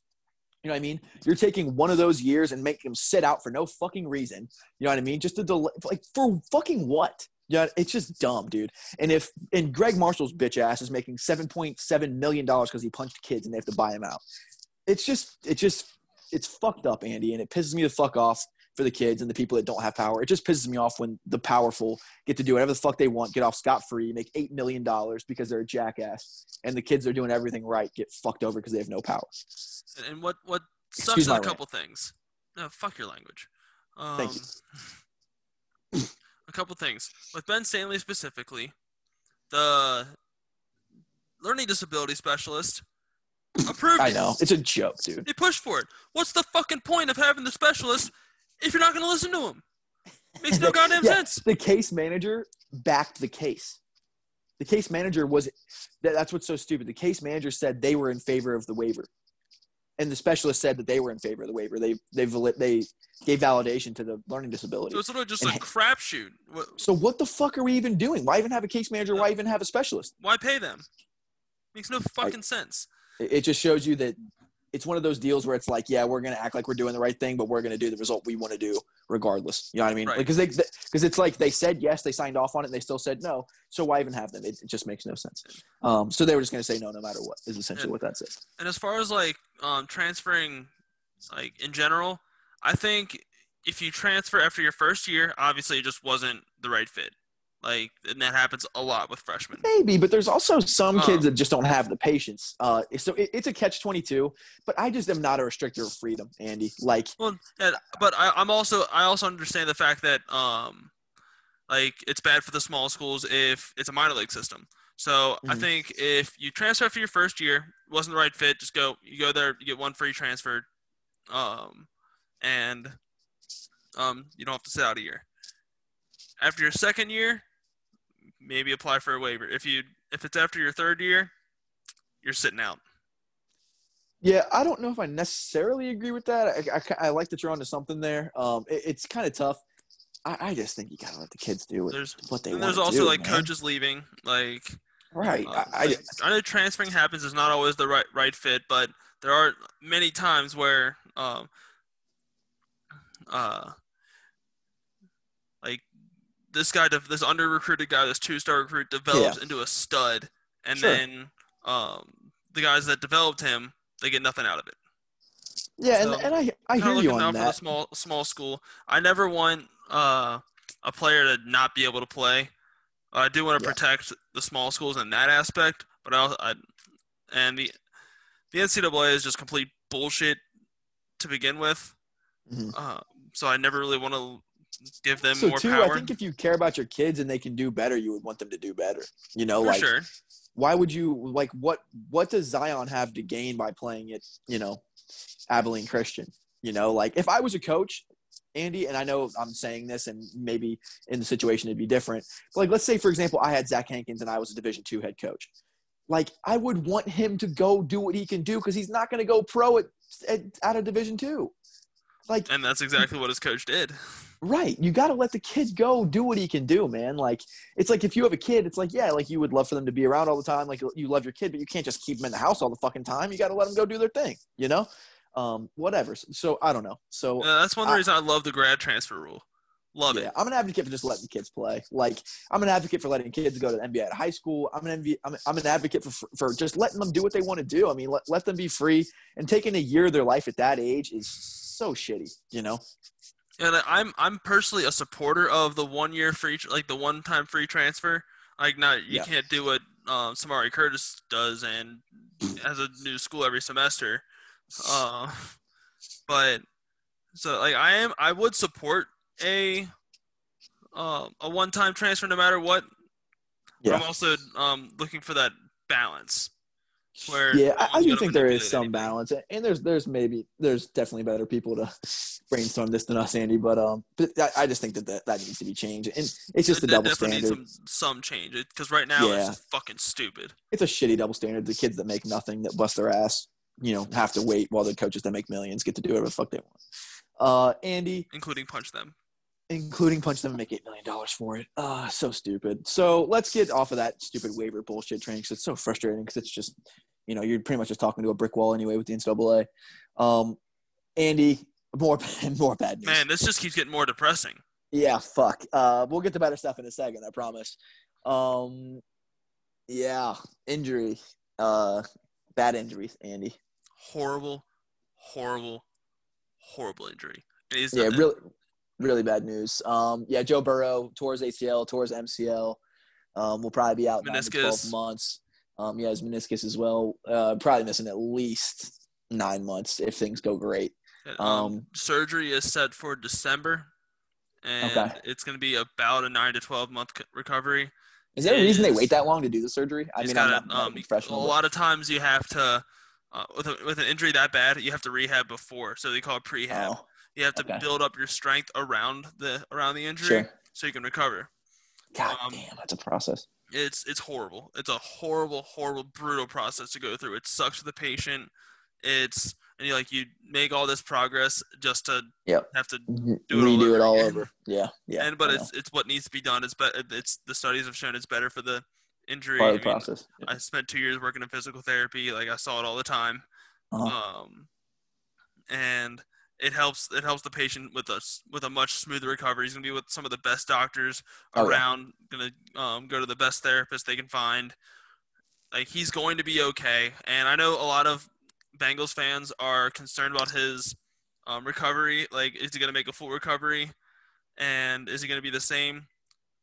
You know what I mean? You're taking one of those years and making him sit out for no fucking reason. You know what I mean? Just to delay, like for fucking what? Yeah, it's just dumb, dude. And if and Gregg Marshall's bitch ass is making seven point seven million dollars because he punched kids and they have to buy him out. It's just, it just, it's fucked up, Andy, and it pisses me the fuck off for the kids and the people that don't have power. It just pisses me off when the powerful get to do whatever the fuck they want, get off scot free, make eight million dollars because they're a jackass, and the kids that are doing everything right get fucked over because they have no power. And, what what Excuse sucks my a rant. couple things. No, fuck your language. Um, Thank you. couple things with Ben Stanley specifically, the learning disability specialist approved I know it's a joke, dude. They pushed for it. What's the fucking point of having the specialist if you're not going to listen to him? Makes no goddamn Yeah, sense. The case manager backed the case. The case manager was that, that's what's so stupid. The case manager said they were in favor of the waiver, and the specialist said that they were in favor of the waiver. They they they gave validation to the learning disability. So it's literally just a crapshoot. So what the fuck are we even doing? Why even have a case manager? Why even have a specialist? Why pay them? Makes no fucking sense. It it just shows you that it's one of those deals where it's like, yeah, we're gonna act like we're doing the right thing, but we're gonna do the result we want to do regardless. You know what I mean? Right. Because they because it's like they said yes, they signed off on it, and they still said no. So why even have them? It, it just makes no sense. Um, so they were just going to say no, no matter what. Is essentially And- what that says. And as far as like um, transferring, like in general, I think if you transfer after your first year, obviously it just wasn't the right fit. Like, and that happens a lot with freshmen. Maybe, but there's also some kids that just don't have the patience. Uh, so it, it's a catch twenty two. But I just am not a restrictor of freedom, Andy. Like, Well, yeah, but I, I'm also I also understand the fact that um, like it's bad for the small schools if it's a minor league system. So I Mhm. think if you transfer for your first year, wasn't the right fit, just go. You go there, you get one free transfer, um, and um, you don't have to sit out a year. After your second year, maybe apply for a waiver. If you if it's after your third year, you're sitting out. Yeah, I don't know if I necessarily agree with that. I, I, I like that you're onto something there. Um, it, it's kind of tough. I, I just think you gotta let the kids do what, There's what they and want there's also do, like man. coaches leaving, like Right. Uh, I, I, I know transferring happens is not always the right right fit, but there are many times where um uh this guy this under recruited guy this two star recruit develops into a stud and Sure. then um the guys that developed him they get nothing out of it. yeah, and, so, and I I Kinda hear you on for the that. small small school. I never want uh, a player to not be able to play. I do want to Yeah. protect the small schools in that aspect, but I, I and the the NCAA is just complete bullshit to begin with. Mhm. Uh, so I never really want to give them So more too, power. I think if you care about your kids and they can do better, you would want them to do better. You know, for like sure. why would you like what what does Zion have to gain by playing it, you know Abilene Christian? You know, like if I was a coach, Andy, and I know I'm saying this, and maybe in the situation it'd be different. But like, let's say for example, I had Zach Hankins and I was a Division two head coach. Like, I would want him to go do what he can do because he's not going to go pro at, at out of Division two. Like, And that's exactly what his coach did. Right. You got to let the kid go do what he can do, man. Like, it's like if you have a kid, it's like, yeah, like you would love for them to be around all the time. Like, you love your kid, but you can't just keep them in the house all the fucking time. You got to let them go do their thing, you know? Um, whatever. So, I don't know. So, Uh, that's one of the reasons I love the grad transfer rule. Love yeah, it. I'm an advocate for just letting kids play. Like, I'm an advocate for letting kids go to the NBA at high school. I'm an MV, I'm, I'm an advocate for for just letting them do what they want to do. I mean, let, let them be free. And taking a year of their life at that age is so shitty, you know? And I'm I'm personally a supporter of the one year free like the one time free transfer. Like not you Yeah. can't do what um, Samari Curtis does and has a new school every semester. Uh, but so like I am I would support a um, a one time transfer no matter what. Yeah. I'm also um, looking for that balance. Where yeah, I, I do think there is some anything. balance, and there's there's maybe there's definitely better people to brainstorm this than us, Andy. But um, but I, I just think that, that that needs to be changed, and it's just It- a double standard. some some change because right now Yeah. it's fucking stupid. It's a shitty double standard. The kids that make nothing, that bust their ass, you know, have to wait while the coaches that make millions get to do whatever the fuck they want. Uh, Andy, including punch them. Including punch them and make eight million dollars for it. Uh, so stupid. So let's get off of that stupid waiver bullshit train because it's so frustrating because it's just, you know, you're pretty much just talking to a brick wall anyway with the NCAA. Um, Andy, more more bad news. Man, this just keeps getting more depressing. Yeah, fuck. Uh, we'll get to better stuff in a second. I promise. Um, yeah, injury. Uh, bad injuries, Andy. Horrible, horrible, horrible injury. It is Yeah, really, really bad news. Um, yeah, Joe Burrow tore his ACL, tore his MCL. Um, will probably be out to twelve months. Um, yeah, his meniscus as well. Uh, probably missing at least nine months if things go great. Um, um, surgery is set for December, and Okay. it's going to be about a nine to twelve month recovery. Is there a reason they wait that long to do the surgery? I mean, I'm gotta, not, not a um. A but- lot of times you have to, uh, with a, with an injury that bad, you have to rehab before, so they call it prehab. Oh, you have to okay. build up your strength around the around the injury, sure. so you can recover. God um, damn, that's a process. it's it's horrible. It's a horrible, horrible, brutal process to go through. It sucks for the patient. It's and you like you make all this progress just to Yep. have to do it all it over all again. over. Yeah, yeah. and but it's it's what needs to be done. It's but it's the studies have shown it's better for the injury. part I of the mean, process. Yeah. I spent two years working in physical therapy. Like I saw it all the time. Uh-huh. Um, and it helps it helps the patient with us with a much smoother recovery. He's gonna be with some of the best doctors Oh, yeah. around. Gonna um, go to the best therapist they can find. Like he's going to be okay. And I know a lot of Bengals fans are concerned about his um, recovery. Like, is he gonna make a full recovery? And is he gonna be the same?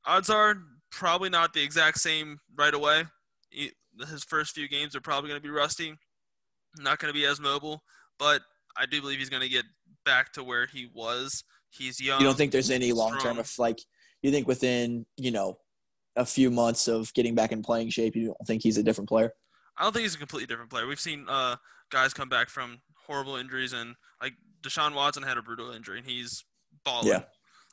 Odds are probably not the exact same right away. He, his first few games are probably gonna be rusty. Not gonna be as mobile, but I do believe he's gonna get back to where he was. He's young. You don't think there's any long term of like you think within you know a few months of getting back in playing shape, you don't think he's a different player? I don't think he's a completely different player. We've seen uh, guys come back from horrible injuries, and like Deshaun Watson had a brutal injury, and he's balling. Yeah.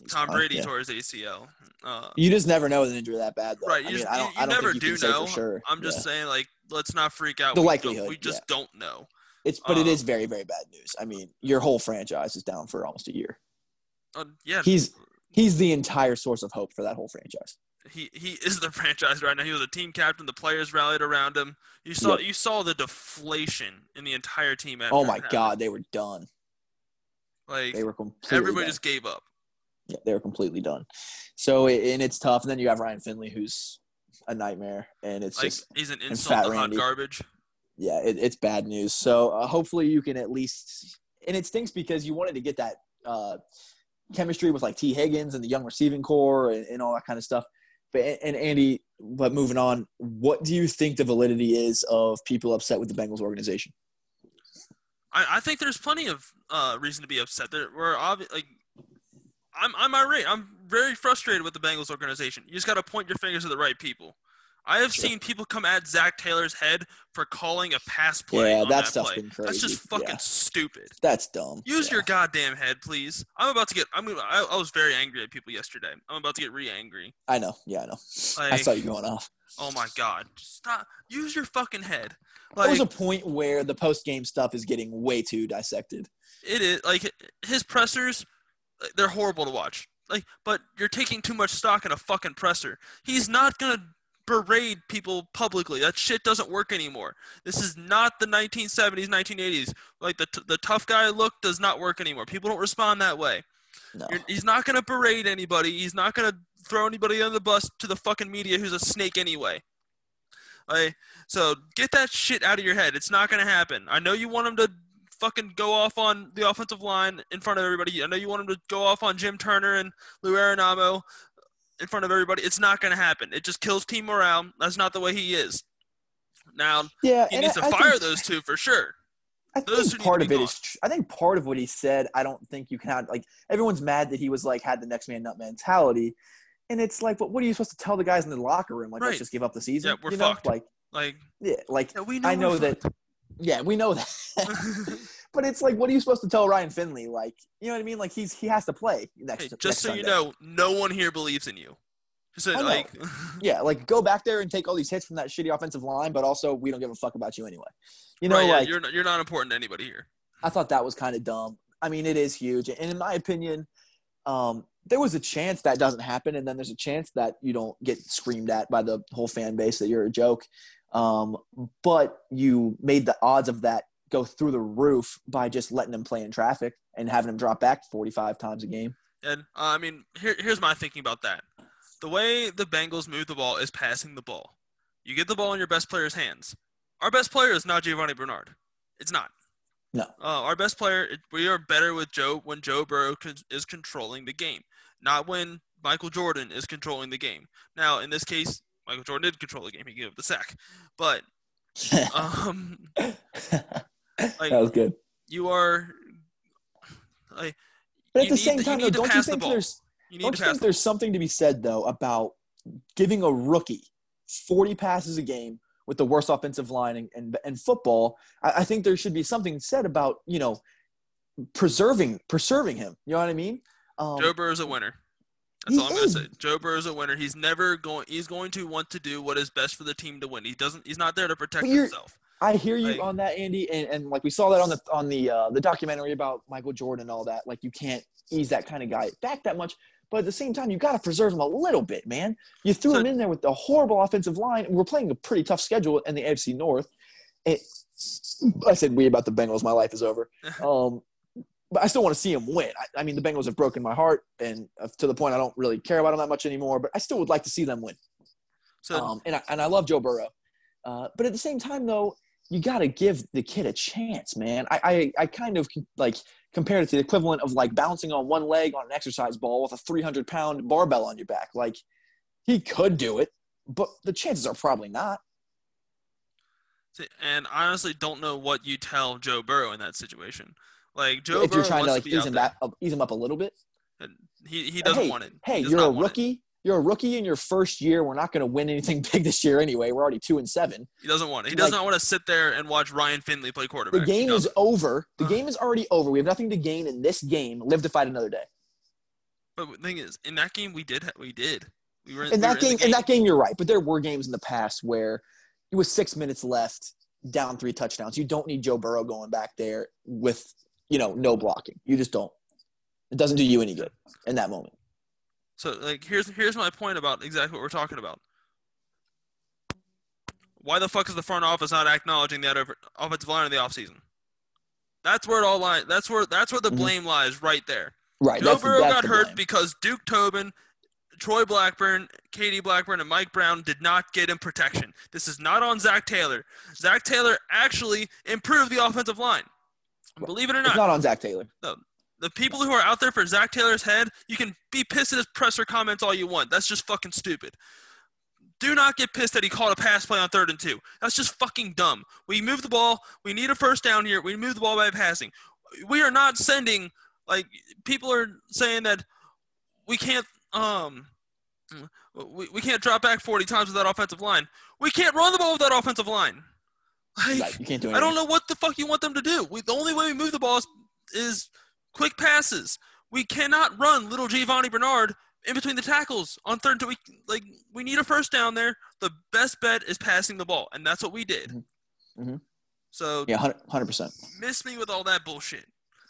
He's Tom fine, Brady yeah. tore his ACL. Uh, You just never know with an injury that bad, though. right. I You, mean, just, I don't. you I don't never think you do know. sure. I'm just Yeah. saying, like, let's not freak out. The We likelihood, We just don't know. It's but it um, is very very bad news. I mean, your whole franchise is down for almost a year. Uh, yeah. He's he's the entire source of hope for that whole franchise. he he is the franchise right now. He was a team captain. The players rallied around him. You saw Yep. you saw the deflation in the entire team. Oh my. God, they were done. Like They were completely. everybody done. just gave up. yeah, they were completely done. So and it's tough. And then you have Ryan Finley, who's a nightmare, and it's Like just he's an insult to hot garbage. Yeah, it, it's bad news. So uh, hopefully you can at least, and it stinks because you wanted to get that uh, chemistry with like Tee Higgins and the young receiving core and, and all that kind of stuff. But and Andy, but moving on, what do you think the validity is of people upset with the Bengals organization? I, I think there's plenty of uh, reason to be upset. There, we're obvi- like, I'm I'm irate. I'm very frustrated with the Bengals organization. You just got to point your fingers at the right people. I have Sure. seen people come at Zac Taylor's head for calling a pass play. Yeah, that that stuff's play. been crazy. That's just fucking Yeah. stupid. That's dumb. Use Yeah. your goddamn head, please. I'm about to get. I'm. I, I was very angry at people yesterday. I'm about to get re-angry. I know. Yeah, I know. I saw you going off. Oh my god! Stop. Use your fucking head. There was a point where the post game stuff is getting way too dissected. it is. Like his pressers, they're horrible to watch. Like, but you're taking too much stock in a fucking presser. He's not gonna berate people publicly. That shit doesn't work anymore. This is not the 1970s, 1980s. Like the t- the tough guy look does not work anymore. People don't respond that way. No. He's not gonna berate anybody. He's not gonna throw anybody under the bus to the fucking media who's a snake anyway. Like, so get that shit out of your head. It's not gonna happen. I know you want him to fucking go off on the offensive line in front of everybody. I know you want him to go off on Jim Turner and Lou Anarumo in front of everybody. It's not gonna happen. It just kills team morale. That's not the way he is. Now Yeah, he needs I- to I fire think- those two for sure. I Those think two part of be it gone. is. tr- I think part of what he said. I don't think you can have like everyone's mad that he was like had the next man up mentality, and it's like, but what are you supposed to tell the guys in the locker room? Like, Right. let's just give up the season. Yeah, we're you know? fucked. Like, Like yeah, like yeah, we know I know we're that. Yeah, we know that. but it's like, what are you supposed to tell Ryan Finley? Like, you know what I mean? Like, he's he has to play next. Hey, next just so you know, no one here believes in you. So, like, Yeah, like go back there and take all these hits from that shitty offensive line, but also we don't give a fuck about you anyway. You know, right, yeah, like you're not, you're not important to anybody here. I thought that was kind of dumb. I mean, it is huge, and in my opinion, um, there was a chance that doesn't happen, and then there's a chance that you don't get screamed at by the whole fan base that you're a joke. Um, but you made the odds of that go through the roof by just letting him play in traffic and having him drop back 45 times a game. And uh, I mean, here, here's my thinking about that. The way the Bengals move the ball is passing the ball. You get the ball in your best player's hands. Our best player is not Giovani Bernard. It's not. No. Uh, our best player, we are better with Joe when Joe Burrow is controlling the game, not when Michael Jordan is controlling the game. Now, in this case, Michael Jordan did control the game. He gave up the sack. But um, that was good. you are like But at you the need same time, though, don't you pass the think there's you Don't you think the there's something to be said though about giving a rookie 40 passes a game with the worst offensive line and and, and football? I, I think there should be something said about you know preserving preserving him. You know what I mean? Um, Joe Burrow's a winner. That's all I'm gonna say. Joe Burrow's a winner. He's never going. He's going to want to do what is best for the team to win. He doesn't. He's not there to protect himself. I hear you Like- on that, Andy, and, and like we saw that on the on the uh, the documentary about Michael Jordan and all that. Like you can't ease that kind of guy back that much, but at the same time, you got to preserve him a little bit, man. You threw So- him in there with the horrible offensive line, and we're playing a pretty tough schedule in the AFC North. It, I said we about the Bengals. My life is over. Um, but I still want to see him win. I, I mean, the Bengals have broken my heart, and uh, to the point I don't really care about them that much anymore. But I still would like to see them win. So Um, and I, and I love Joe Burrow, uh, but at the same time, though, you got to give the kid a chance, man. I, I I kind of like compared it to the equivalent of like bouncing on one leg on an exercise ball with a 300 pound barbell on your back. Like he could do it, but the chances are probably not. and I honestly don't know what you tell Joe Burrow in that situation. Like Joe if Burrow you're trying to like ease him back, up, ease him up a little bit. he he doesn't hey, want it. Hey, He does you're a rookie. You're a rookie in your first year. We're not going to win anything big this year anyway. We're already two and seven. He doesn't want it. He Like- does not want to sit there and watch Ryan Finley play quarterback. The game is over. The Ugh. game is already over. We have nothing to gain in this game. Live to fight another day. But the thing is, in that game, we did. We did. We were In we that were the game, in that game, you're right. But there were games in the past where it was six minutes left, down three touchdowns. You don't need Joe Burrow going back there with you know no blocking. You just don't. It doesn't do you any good in that moment. So like here's here's my point about exactly what we're talking about. Why the fuck is the front office not acknowledging that over, offensive line in the offseason? That's where it all lies. That's where that's where the Mhm. blame lies right there. Right. Joe Burrow got hurt blame. because Duke Tobin, Troy Blackburn, Katie Blackburn, and Mike Brown did not get him protection. This is not on Zac Taylor. Zac Taylor actually improved the offensive line. Believe it or It's not, not on Zac Taylor. The people who are out there for Zac Taylor's head, you can be pissed at his presser comments all you want. That's just fucking stupid. Do not get pissed that he called a pass play on third and two. That's just fucking dumb. We move the ball. We need a first down here. We move the ball by passing. We are not sending like people are saying that we can't um we, we can't drop back 40 times with that offensive line. We can't run the ball with that offensive line. Like, can't do. I don't know what the fuck you want them to do. We, the only way we move the ball is, is quick passes. We cannot run little Giovani Bernard in between the tackles on third. and two. We like we need a first down there. The best bet is passing the ball, and that's what we did. Mhm. Mhm. So Yeah, hundred percent. miss me with all that bullshit.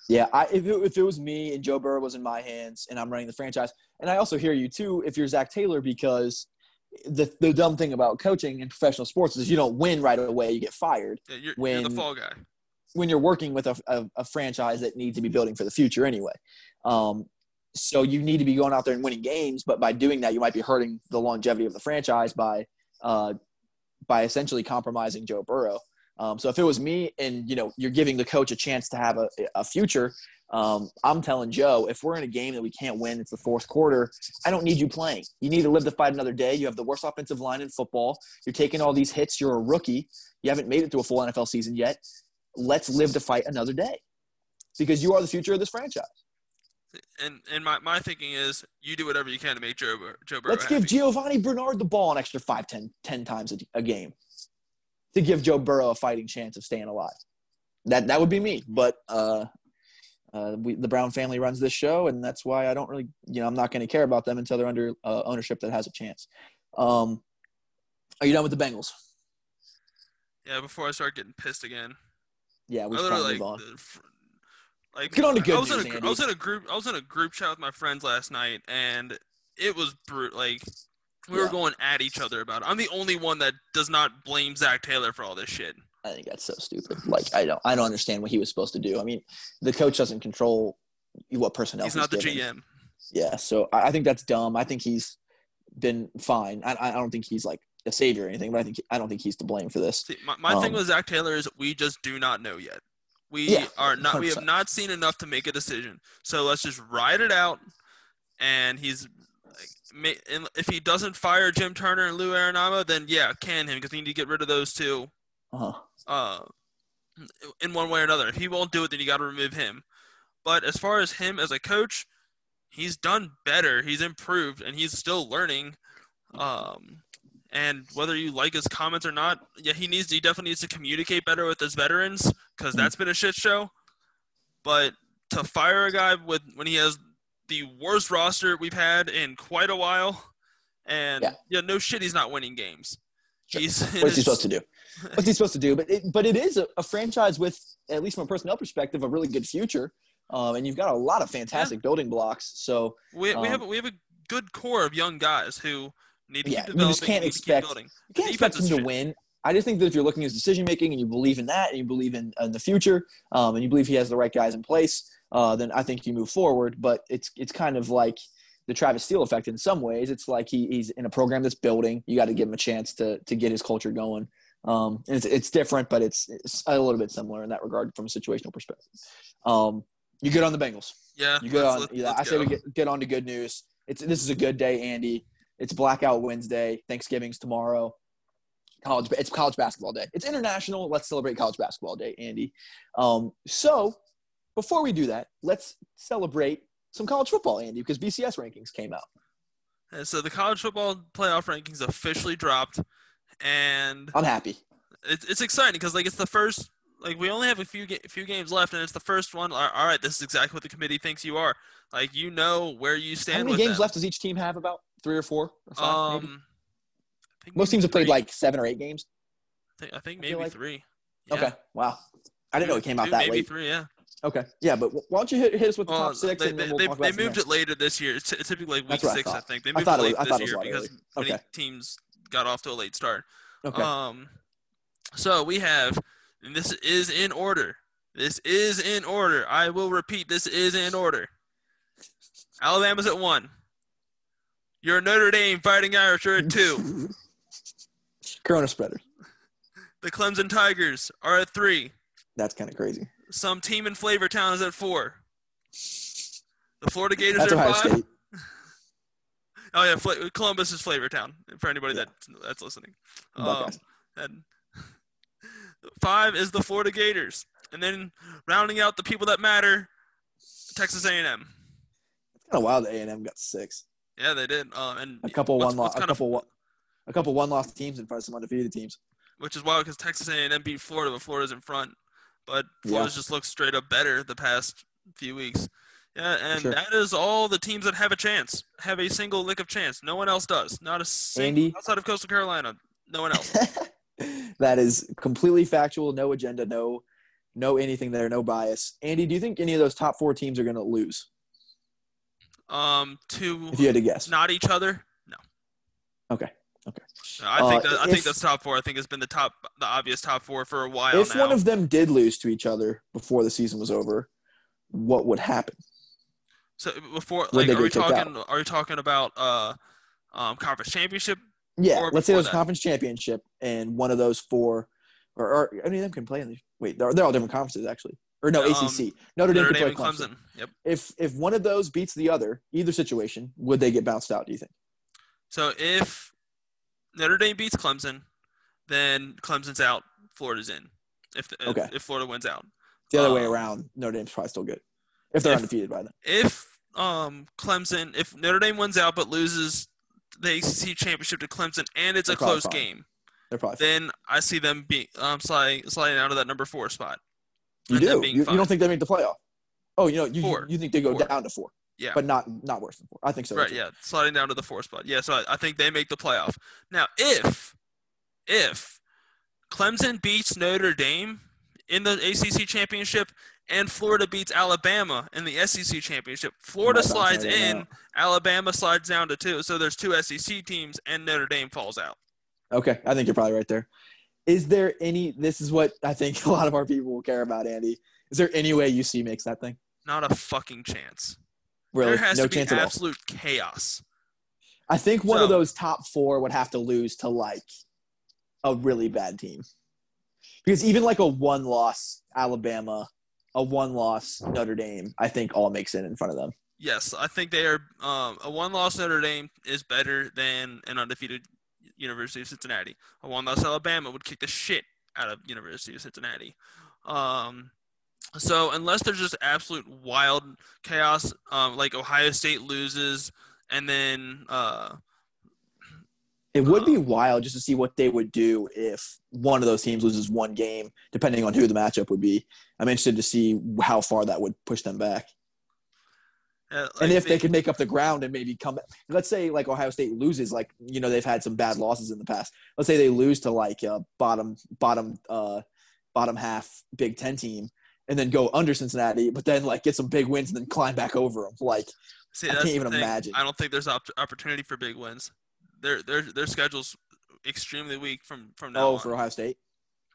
Yeah, I, if, it, if it was me and Joe Burrow was in my hands and I'm running the franchise, and I also hear you too if you're Zac Taylor because the the dumb thing about coaching in professional sports is you don't win right away, you get fired Yeah, you're, you're the fall guy. When you're working with a, a, a franchise that needs to be building for the future anyway. Um, so you need to be going out there and winning games, but by doing that, you might be hurting the longevity of the franchise by uh, by essentially compromising Joe Burrow. Um, so if it was me and you know you're giving the coach a chance to have a, a future, um, I'm telling Joe if we're in a game that we can't win, it's the fourth quarter. I don't need you playing. You need to live to fight another day. You have the worst offensive line in football. You're taking all these hits. You're a rookie. You haven't made it through a full NFL season yet. Let's live to fight another day because you are the future of this franchise. And and my, my thinking is you do whatever you can to make Joe Joe Burrow Let's give happy. Giovani Bernard the ball an extra five, ten, ten times a, a game to give Joe Burrow a fighting chance of staying alive. That that would be me, but uh, uh, we, the Brown family runs this show, and that's why I don't really, you know, I'm not going to care about them until they're under uh, ownership that has a chance. Um, are you done with the Bengals? yeah, before I start getting pissed again. Yeah, we should probably move like, on. the like Get on to good I was news, in a, gr- Andy. I was in a group. I was in a group chat with my friends last night, and it was brutal. Like we were going at each other about it. I'm the only one that does not blame Zac Taylor for all this shit. I think that's so stupid. Like I don't, I don't understand what he was supposed to do. I mean, the coach doesn't control what personnel He's not the given. GM. Yeah, so I I think that's dumb. I think he's been fine. I, I don't think he's like a savior or anything, but I think I don't think he's to blame for this. See, my, my thing Um, with Zac Taylor is we just do not know yet. We Yeah, are not. We have not seen enough to make a decision. So let's just ride it out. And he's, like, if he doesn't fire Jim Turner and Lou Anarumo, then yeah, can him because we need to get rid of those two. Uh-huh. Uh, in one way or another. If he won't do it, then you got to remove him. But as far as him as a coach, he's done better. He's improved, and he's still learning. Um, and whether you like his comments or not, yeah, he needs. He definitely needs to communicate better with his veterans because that's been a shit show. But to fire a guy with when he has the worst roster we've had in quite a while, and Yeah. yeah, no shit, he's not winning games. Sure. He's What's he supposed to do? What's he supposed to do? But it, but it is a, a franchise with, at least from a personnel perspective, a really good future. Um, and you've got a lot of fantastic building blocks. So We, we Um, have we have a good core of young guys who need to Yeah, keep you just can't need to expect- you can't expect him to shit. win. I just think that if you're looking at his decision making and you believe in that and you believe in, in the future um, and you believe he has the right guys in place, uh, then I think you move forward. But it's it's kind of like the Travis Steele effect in some ways. It's like he, he's in a program that's building. You got to give him a chance to to get his culture going. Um, and it's, it's different, but it's, it's a little bit similar in that regard from a situational perspective. Um, you good on the Bengals? Yeah. You good on? let's- yeah, I say we get, get on to good news. It's this is a good day, Andy. It's Blackout Wednesday. Thanksgiving's tomorrow. College, it's college basketball day. It's international. Let's celebrate college basketball day, Andy. Um, so before we do that, let's celebrate some college football, Andy, because BCS rankings came out. And so the college football playoff rankings officially dropped, and I'm happy. it's it's exciting because like it's the first like we only have a few ga- few games left, and it's the first one. All right, this is exactly what the committee thinks you are. Like you know where you stand. How many games them. left does each team have? About three or four or five, maybe? Um, I think Most maybe teams have played like seven or eight games. I think, I think I maybe like- three. Okay, wow. I didn't know it came out Two, that maybe late. three. Yeah. Okay, yeah, but why don't you hit, hit us with the Well, top six they, and then they, we'll they, talk they about moved there. it later this year. It's typically like week That's what I six, I think. They I moved thought it it late was- I thought this year because early. many Okay. teams got off to a late start. Okay. Um, so we have, and this is in order. This is in order. I will repeat. This is in order. Alabama's at one. Your Notre Dame Fighting Irish are at two. Corona spreader. the Clemson Tigers are at three. That's kind of crazy. Some team in Flavortown is at four. The Florida Gators That's are at five. State. Oh yeah, Fla- Columbus is Flavortown for anybody Yeah. that that's listening. Um, and five is the Florida Gators, and then rounding out the people that matter, Texas A&M. It's kind of wild that A and M got six. Yeah, they did. Uh, and A couple what's- one loss, A of- couple one. A couple one loss teams in front of some undefeated teams. which is wild because Texas A&M beat Florida, but Florida's in front. But Yeah. Florida's just looked straight up better the past few weeks. Yeah, and Sure. that is all the teams that have a chance, have a single lick of chance. No one else does. Not a single Andy? outside of Coastal Carolina. No one else. that is completely factual. No agenda. No, no anything there. No bias. Andy, do you think any of those top four teams are going to lose? Um, to If you had to guess. not each other. No. Okay. Okay. I think Uh, that, I think that's top four. I think it's been the top, the obvious top four for a while If now. one of them did lose to each other before the season was over, what would happen? so before, like, are we kicked out? talking? Are we talking about uh, um, conference championship? Yeah, let's say there's a conference championship and one of those four, or, or any of them can play in the wait, they're, they're all different conferences actually, or no Um, ACC. Notre Dame Notre can Dame play Clemson. Clemson. Yep. If if one of those beats the other, either situation, would they get bounced out? Do you think? So if Notre Dame beats Clemson, then Clemson's out, Florida's in. If if, Okay. if Florida wins out, The other way Um, around, Notre Dame's probably still good if they're if- undefeated by then. if um Clemson, if Notre Dame wins out but loses the ACC championship to Clemson and it's They're a close fine. game, They're probably. fine. then I see them be um sliding sliding out of that number four spot. You do. You, you, don't think they make the playoff? Oh, you know, you Four. you think they go Four. down to four, Yeah. but not not worse than four. I think so. Right, too. yeah, sliding down to the four spot. Yeah, so I, I think they make the playoff. Now, if if Clemson beats Notre Dame in the ACC championship and Florida beats Alabama in the SEC championship, Florida slides in, out. Alabama slides down to two. So there's two SEC teams and Notre Dame falls out. Okay, I think you're probably right there. Is there any? This is what I think a lot of our people will care about, Andy. Is there any way UC makes that thing? Not a fucking chance. Really, there has no to be chance at all. absolute chaos. I think one of those top four would have to lose to like a really bad team, because even like a one-loss Alabama, a one-loss Notre Dame, I think all makes it in front of them. Yes, I think they are. Um, a one-loss Notre Dame is better than an undefeated University of Cincinnati. A one-loss Alabama would kick the shit out of University of Cincinnati. Um, so unless there's just absolute wild chaos, um, like Ohio State loses, and then uh, It would be Uh, wild just to see what they would do if one of those teams loses one game, depending on who the matchup would be. I'm interested to see how far that would push them back. Uh, and if they can make up the ground and maybe come let's say like ohio state loses like you know they've had some bad losses in the past let's say they lose to like a bottom bottom uh bottom half big ten team and then go under cincinnati but then like get some big wins and then climb back over them like See, I can't even thing. imagine. I don't think there's op- opportunity for big wins. Their their their schedule's extremely weak from from now oh on. for ohio state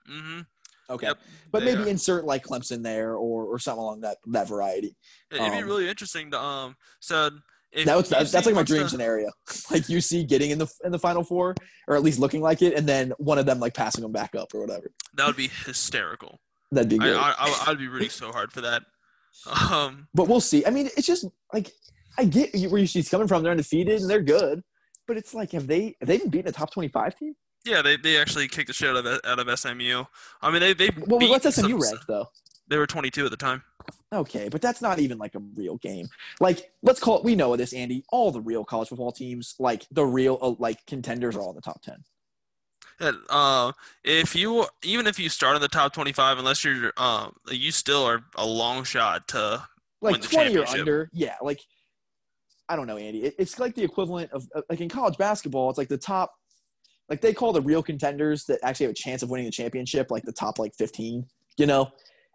hmm Okay, Yep, but maybe are. insert like Clemson there or or something along that that variety. It- It'd be Um, really interesting to um. So if that was, that's, that's like my dream to- scenario. Like UC getting in the in the final four, or at least looking like it, and then one of them like passing them back up or whatever. That would be hysterical. That'd be great. I, I I'd be rooting so hard for that. Um, but we'll see. I mean, it's just like I get where she's coming from. They're undefeated and they're good, but it's like have they have they even beaten a top twenty five team? Yeah, they, they actually kicked the shit out of out of SMU. I mean, they they Well, what's SMU some- ranked though? They were 22 at the time. Okay, but that's not even like a real game. Like, let's call it. We know this, Andy. All the real college football teams, like the real uh, like contenders, are all in the top ten. And, uh, if you even if you start in the top 25, unless you're um, you still are a long shot to Like Win the twenty or championship. under, yeah. Like, I don't know, Andy. It, it's like the equivalent of uh, like in college basketball. It's like the top, like they call the real contenders that actually have a chance of winning the championship, like the top like fifteen. You know,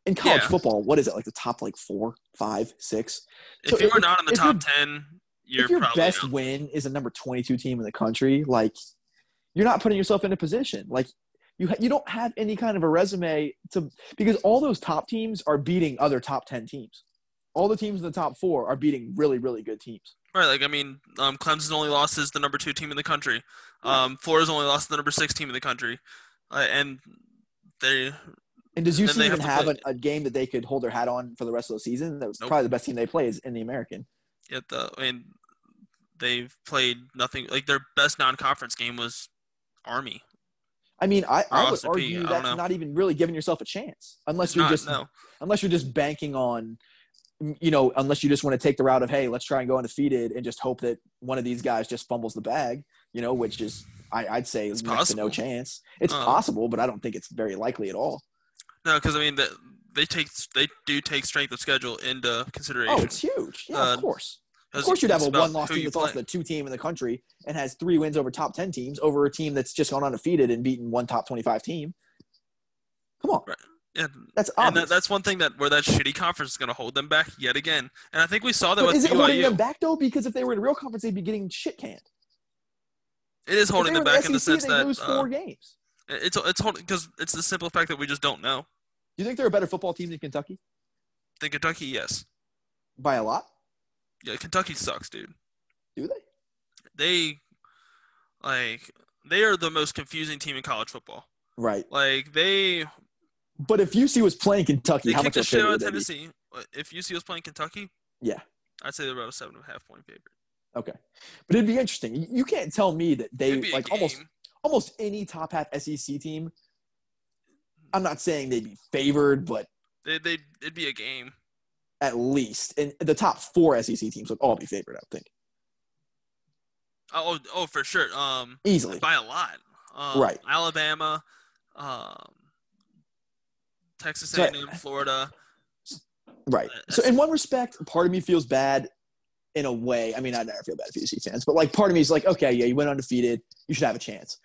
in college Yeah. football, what is it like the top like four, five, six? if So you are not in the top you're- 10, you're if your best out. win is a number 22 team in the country, like you're not putting yourself in a position. Like you ha- you don't have any kind of a resume to because all those top teams are beating other top 10 teams. All the teams in the top 4 are beating really really good teams. Right, like I mean, um, Clemson's only lost is the number two team in the country. Um, Florida's only lost to the number six team in the country, uh, and they And does Then UC they even have have, a, a game that they could hold their hat on for the rest of the season? That was Nope. probably the best team they play is in the American. Yeah, the I mean, they've played nothing. Like their best non-conference game was Army. I mean, I, I would Ross argue I that's know. not even really giving yourself a chance unless you're Not, just no, unless you're just banking on you know unless you just want to take the route of hey let's try and go undefeated and just hope that one of these guys just fumbles the bag you know which is I, i'd say is It's next to no chance. It's Uh, possible but i don't think it's very likely at all. No, because I mean, the, they take they do take strength of schedule into consideration. oh it's huge. Yeah Uh, of course. Of course you'd have a one loss who team that's lost play. to two team in the country and has three wins over top 10 teams over a team that's just gone undefeated and beaten one top 25 team. Come on. Right. Yeah, that's and that, that's one thing that where that shitty conference is going to hold them back yet again. And I think we saw that but with is it holding them back though? Because if they were in a real conference they'd be getting shit canned It is holding them were back in the sense they that lose uh, four games it's it's holding because it's the simple fact that we just don't know. do you think they're a better football team than kentucky I think Kentucky, yes, by a lot yeah, Kentucky sucks, dude. do they They like they are the most confusing team in college football. right Like they But if UC was playing Kentucky, they how kicked much the shit of a out of favorite would they be? Tennessee. If UC was playing Kentucky, Yeah. I'd say they're about a seven and a half point favorite. Okay, but it'd be interesting. You- can't tell me that they It'd be a like almost almost any top half SEC team. I'm not saying they'd be favored, but They they it'd be a game. at least and the top four SEC teams would all be favored. I would think Oh oh for sure. Um, easily. by a lot. Um, Right. Alabama, um, Texas A&M, Florida. Right. So in one respect, part of me feels bad. In a way, I mean, I never feel bad for UC fans, but like part of me is like, okay, yeah, you went undefeated, you should have a chance,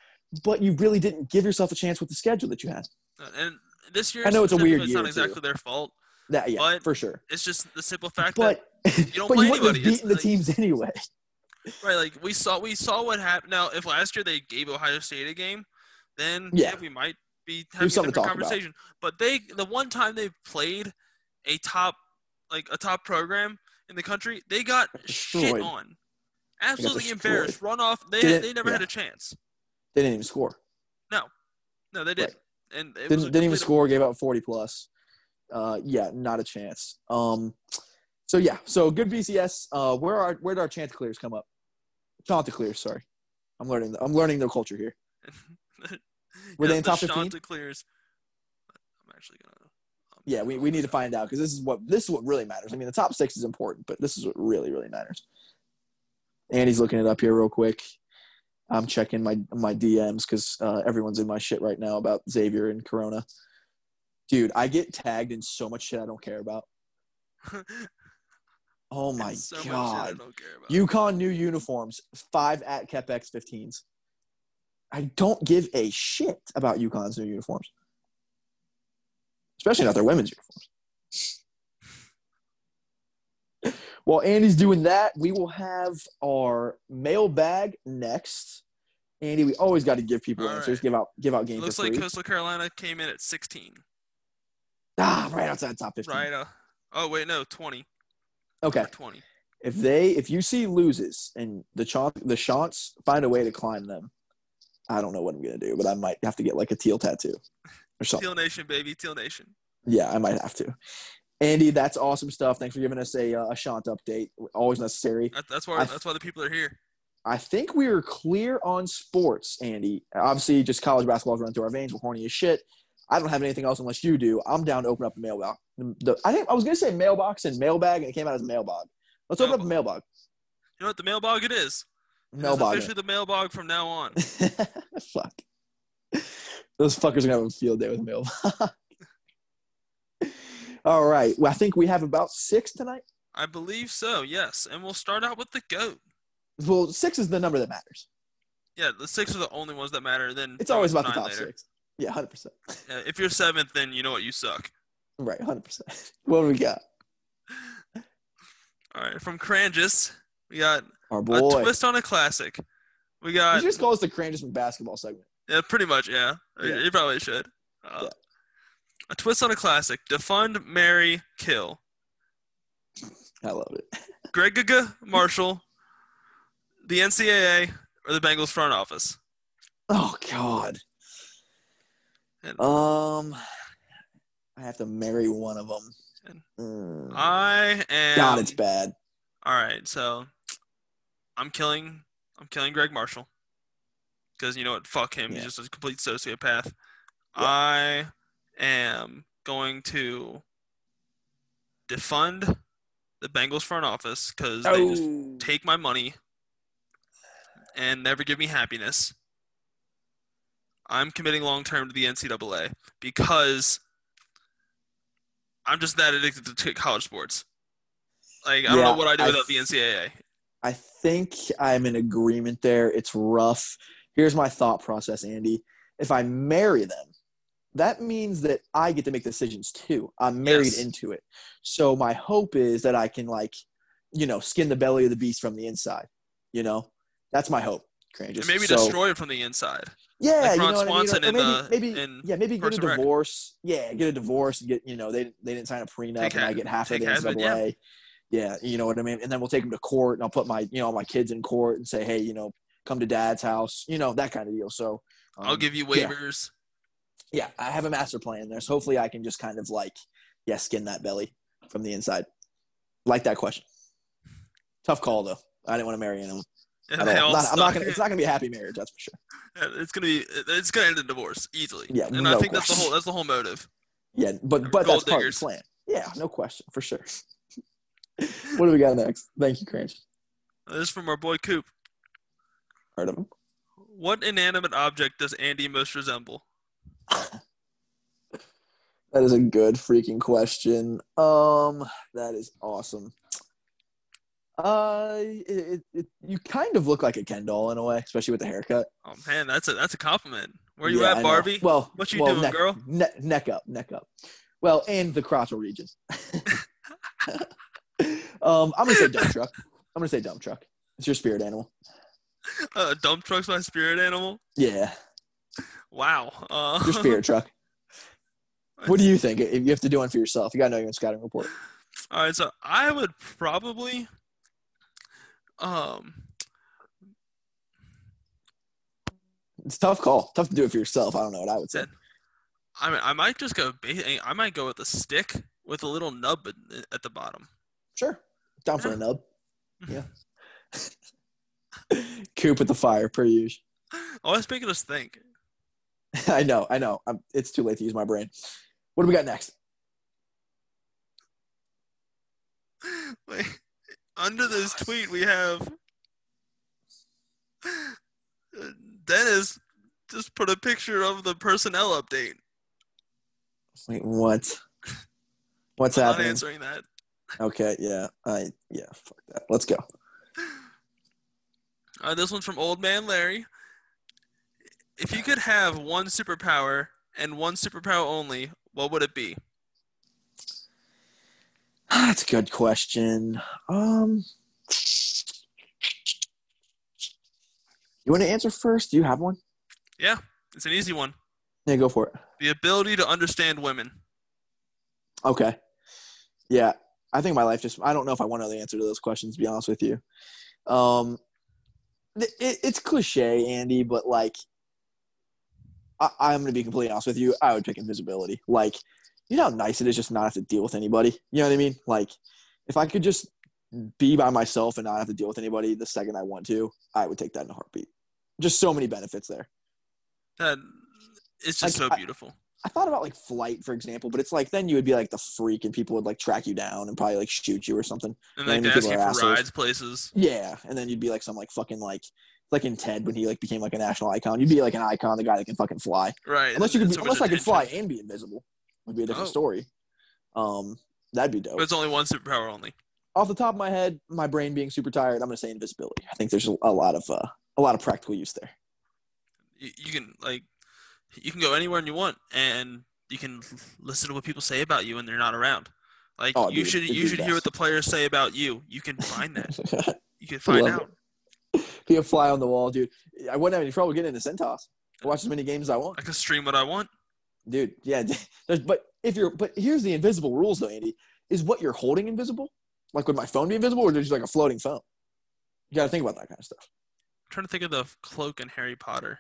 but you really didn't give yourself a chance with the schedule that you had. Uh, And this year, I know it's a weird specifically, It's not exactly too. their fault. That yeah, But- for sure. It's just the simple fact that you don't but play you anybody. It's beaten the like- teams anyway. Right, like we saw we saw what happened. Now, if last year they gave Ohio State a game, then Yeah. yeah, we might be having a different talk about. conversation. But they the one time they've played a top like a top program in the country, they got shit on. Absolutely embarrassed. Run off. They they never had a chance. They didn't even score. No, No, they did. Right. And it Didn't didn't even score. Gave out forty plus. Uh, yeah, not a chance. Um, so yeah, so good BCS. Uh, where are where did our Chanticleers come up? Chanticleers, sorry. I'm learning. I'm learning their culture here. Were they Yes, in the top 15? Chanticleers. I'm actually gonna. Yeah, we, we need to find out because this is what this is what really matters. I mean, the top six is important, but this is what really really matters. Andy's looking it up here real quick. I'm checking my my DMs because uh, everyone's in my shit right now about Xavier and Corona. Dude, I get tagged in so much shit I don't care about. Oh my so much shit I god! don't care about. UConn new uniforms, five at KepX 15s. I don't give a shit about UConn's new uniforms, especially not their women's uniforms. While Andy's doing that, we will have our mailbag next. Andy, we always got to give people All answers, right. give out give out games Looks like. Coastal Carolina came in at 16. Ah, right outside top 15. Right. Uh, oh wait, no, twenty. Okay. Or Twenty. If they if you see loses and the chant the Chants find a way to climb them, I don't know what I'm gonna do, but I might have to get like a teal tattoo or something. Teal Nation, baby, Teal Nation. Yeah, I might have to. Andy, that's awesome stuff. Thanks for giving us a uh, a Shant update. Always necessary. That, that's why. I- that's why the people are here. I think we are clear on sports, Andy. Obviously, just college basketball's running through our veins. We're horny as shit. I don't have anything else unless you do. I'm down to open up the mailbox. The, the- I think I was gonna say mailbox and mailbag, and it came out as mailbag. Let's open up the mailbog. You know what? The mailbag it is. It is officially the mailbag from now on. Fuck. Those fuckers are gonna have a field day with mailbog. All right. Well, I think we have about six tonight. I believe so. Yes, and we'll start out with the goat. Well, six is the number that matters. Yeah, the six are the only ones that matter. Then It's always about the top later. six. Yeah, hundred percent. If you're seventh, then you know what you suck. Right, hundred percent. What do we got? All right, from Cranjus, we got Our a boy. twist on a classic. We got You just call us the Crandisman basketball segment. Yeah, pretty much yeah. Yeah. You probably should. Uh, Yeah. A twist on a classic: defund, marry, kill. I love it. Gregg Gaga, Marshall, the NCAA, or the Bengals front office. Oh God. And- Um, I have to marry one of them. Mm. I am. God, it's bad. All right, so I'm killing I'm killing Gregg Marshall because you know what? Fuck him. Yeah. He's just a complete sociopath. Yeah. I am going to defund the Bengals front office because they just Oh. take my money and never give me happiness. I'm committing long term to the NCAA because I'm just that addicted to college sports. Like I don't know what I do I without the NCAA. I think I'm in agreement there. It's rough. Here's my thought process, Andy. If I marry them, that means that I get to make decisions too. I'm married Yes. into it. So my hope is that I can like, you know, skin the belly of the beast from the inside. You know, that's my hope. Maybe so, destroy it from the inside. Yeah, like you know what Swanson I mean? In, maybe, uh, maybe, in yeah, maybe get a divorce. Yeah, get a divorce and get you know they they didn't sign a prenup Take and I get half of the half of it, yeah. Yeah, you know what I mean. And then we'll take them to court and I'll put my you know my kids in court and say, hey, you know, come to dad's house, you know that kind of deal. So I'll um, give you waivers. Yeah, I have a master plan there, so hopefully I can just kind of like yeah skin that belly from the inside. Like that question. Tough call though. I didn't want to marry anyone. And they all. all Not- I'm not gonna. It's not gonna be a happy marriage. That's for sure. It's gonna be. It's gonna end in divorce easily. Yeah, and no I think that's the whole. That's the whole motive. Yeah, but but Gold that's part diggers. of the plan. Yeah, no question for sure. what do we got next? Thank you, Cranch. This is from our boy Coop. Heard of him? What inanimate object does Andy most resemble? That is a good freaking question. Um, that is awesome. Uh, it, it, it, you kind of look like a Ken doll in a way, especially with the haircut. Oh man, that's a that's a compliment. Where you Yeah, at. Barbie? Well, What you well, doing, neck, girl? Ne- neck up, neck up. Well, and the crotchal region. um, I'm gonna say dump truck. I'm gonna say dump truck. It's your spirit animal. Uh, dump truck's my spirit animal. Yeah, Wow. Uh, your spirit truck. What do you think? If you have to do one for yourself, you gotta know your own scouting report. All right, so I would probably, um, It's a tough call. Tough to do it for yourself. I don't know what I would say. I mean, I might just go. I might go with a stick with a little nub at- at the bottom. Sure, down for a nub. Yeah. Coop with the fire, per usual. Oh, Always making us think. I know, I know. I'm, it's too late to use my brain. What do we got next? Wait, under this tweet we have Dennis just put a picture of the personnel update. Wait, what? What's I'm not happening? answering that. Okay, yeah, I yeah, fuck that. Let's go. Uh, this one's from Old Man Larry. If you could have one superpower and one superpower only, what would it be? That's a good question. Um, you want to answer first? Do you have one? Yeah, it's an easy one. Yeah, go for it. The ability to understand women. Okay. Yeah, I think my life just. I don't know if I want to know the answer to those questions. To be honest with you, um, it, it, it's cliche, Andy, but like, I, I'm going to be completely honest with you. I would pick invisibility. Like, you know how nice it is just not have to deal with anybody. You know what I mean? Like, if I could just be by myself and not have to deal with anybody the second I want to, I would take that in a heartbeat. Just so many benefits there. That it's just Like, so beautiful. I thought about like flight, for example, but it's like then you would be like the freak and people would like track you down and probably like shoot you or something. And like they ask you for assholes. rides places. Yeah, and then you'd be like some like fucking like like in Ted when he like became like a national icon. You'd be like an icon, the guy that can fucking fly. Right. Unless you could, be, unless I could fly and be invisible, would be a different Oh. story. Um, that'd be dope. But it's only one superpower only. Off the top of my head, my brain being super tired, I'm gonna say invisibility. I think there's a, a lot of uh, a lot of practical use there. You, you can like you can go anywhere you want and you can listen to what people say about you when they're not around. Like Oh, you dude, should you should the hear what the players say about you. You can find that. You can find out. Be a fly on the wall, dude. I wouldn't have any trouble getting into Cintas. I watch as many games as I want. I can stream what I want. dude yeah there's, but if you're but here's the invisible rules though andy is what you're holding invisible like would my phone be invisible or is it just like a floating phone you gotta think about that kind of stuff I'm trying to think of the cloak in Harry Potter.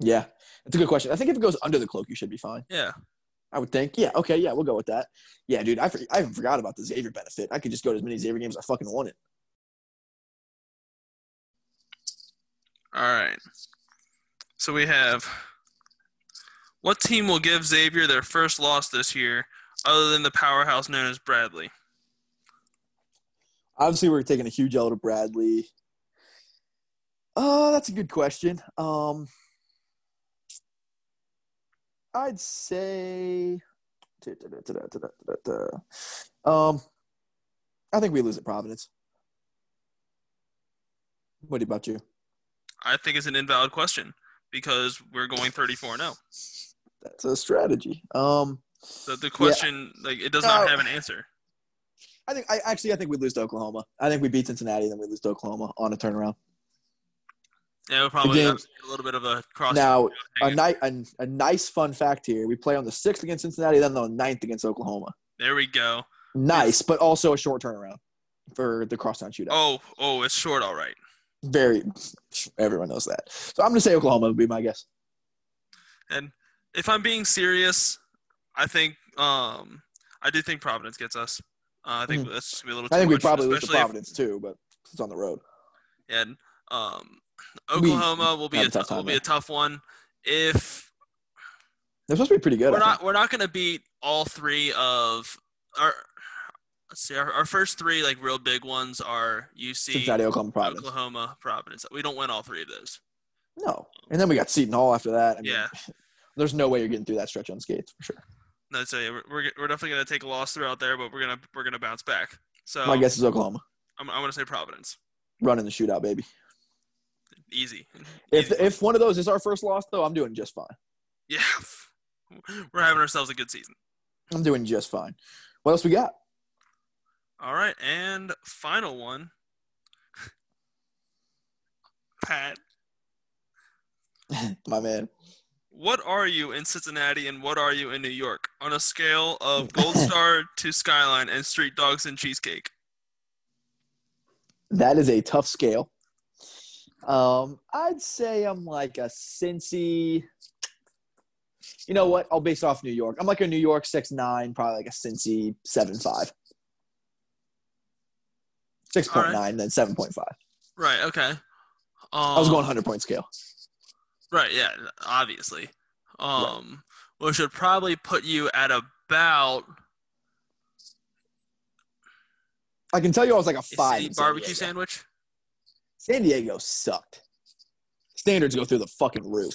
Yeah that's a good question. I think if it goes under the cloak you should be fine. Yeah. i would think. Yeah okay yeah we'll go with that. Yeah dude i, for, I even forgot about the xavier benefit. I could just go to as many xavier games as i fucking wanted. All right. So we have what team will give Xavier their first loss this year other than the powerhouse known as Bradley? obviously we're taking a huge L to bradley. Uh that's a good question. Um i'd say um i think we lose at providence. What about you? I think it's an invalid question because we're going 34 0. that's a strategy. Um The, the question, like, it does not No. have an answer. i think i actually i think we lose to oklahoma. I think we beat cincinnati then we lose to oklahoma on a turnaround Yeah, we'll probably have a little bit of a cross. now a, ni- a, a nice fun fact here we play on the 6th against cincinnati then the ninth against oklahoma There we go. Nice, but also a short turnaround for the crosstown shootout. Oh, oh, it's short, all right. Very, everyone knows that. So I'm going to say Oklahoma would be my guess. And if I'm being serious, I think um I do think Providence gets us. Uh, I think that's just gonna be a little. Too Mm-hmm. I think we probably lose to especially if- Providence too, but it's on the road. and um, We Oklahoma will be a a tough tou- will be a tough one. If They're supposed to be pretty good. we're not we're not gonna beat all three of our let's see our, our first three like real big ones are UC, Cincinnati, Oklahoma, Providence. Oklahoma, Providence. We don't win all three of those. No, and then we got Seton Hall after that. I mean, Yeah. There's no way you're getting through that stretch unscathed for sure. No, so yeah, we're, we're we're definitely gonna take a loss throughout there, but we're gonna we're gonna bounce back. So My guess is Oklahoma I'm I'm gonna say Providence. running the shootout, baby. Easy. If Easy. if one of those is our first loss, though, I'm doing just fine. yeah, we're having ourselves a good season. I'm doing just fine. What else we got? All right, and final one. Pat, My man. what are you in Cincinnati and what are you in New York on a scale of Gold Star to Skyline and Street Dogs and Cheesecake? That is a tough scale. Um, I'd say I'm like a Cincy. You know what? I'll base it off New York. I'm like a New York six nine, probably like a Cincy seven five. Six point nine, then seven point five. Right. Okay. Um, I was going hundred point scale. Right. Yeah. Obviously. Um, which should probably put you at about I can tell you I was like a five. city in San barbecue sandwich. San Diego sucked. Standards go through the fucking roof.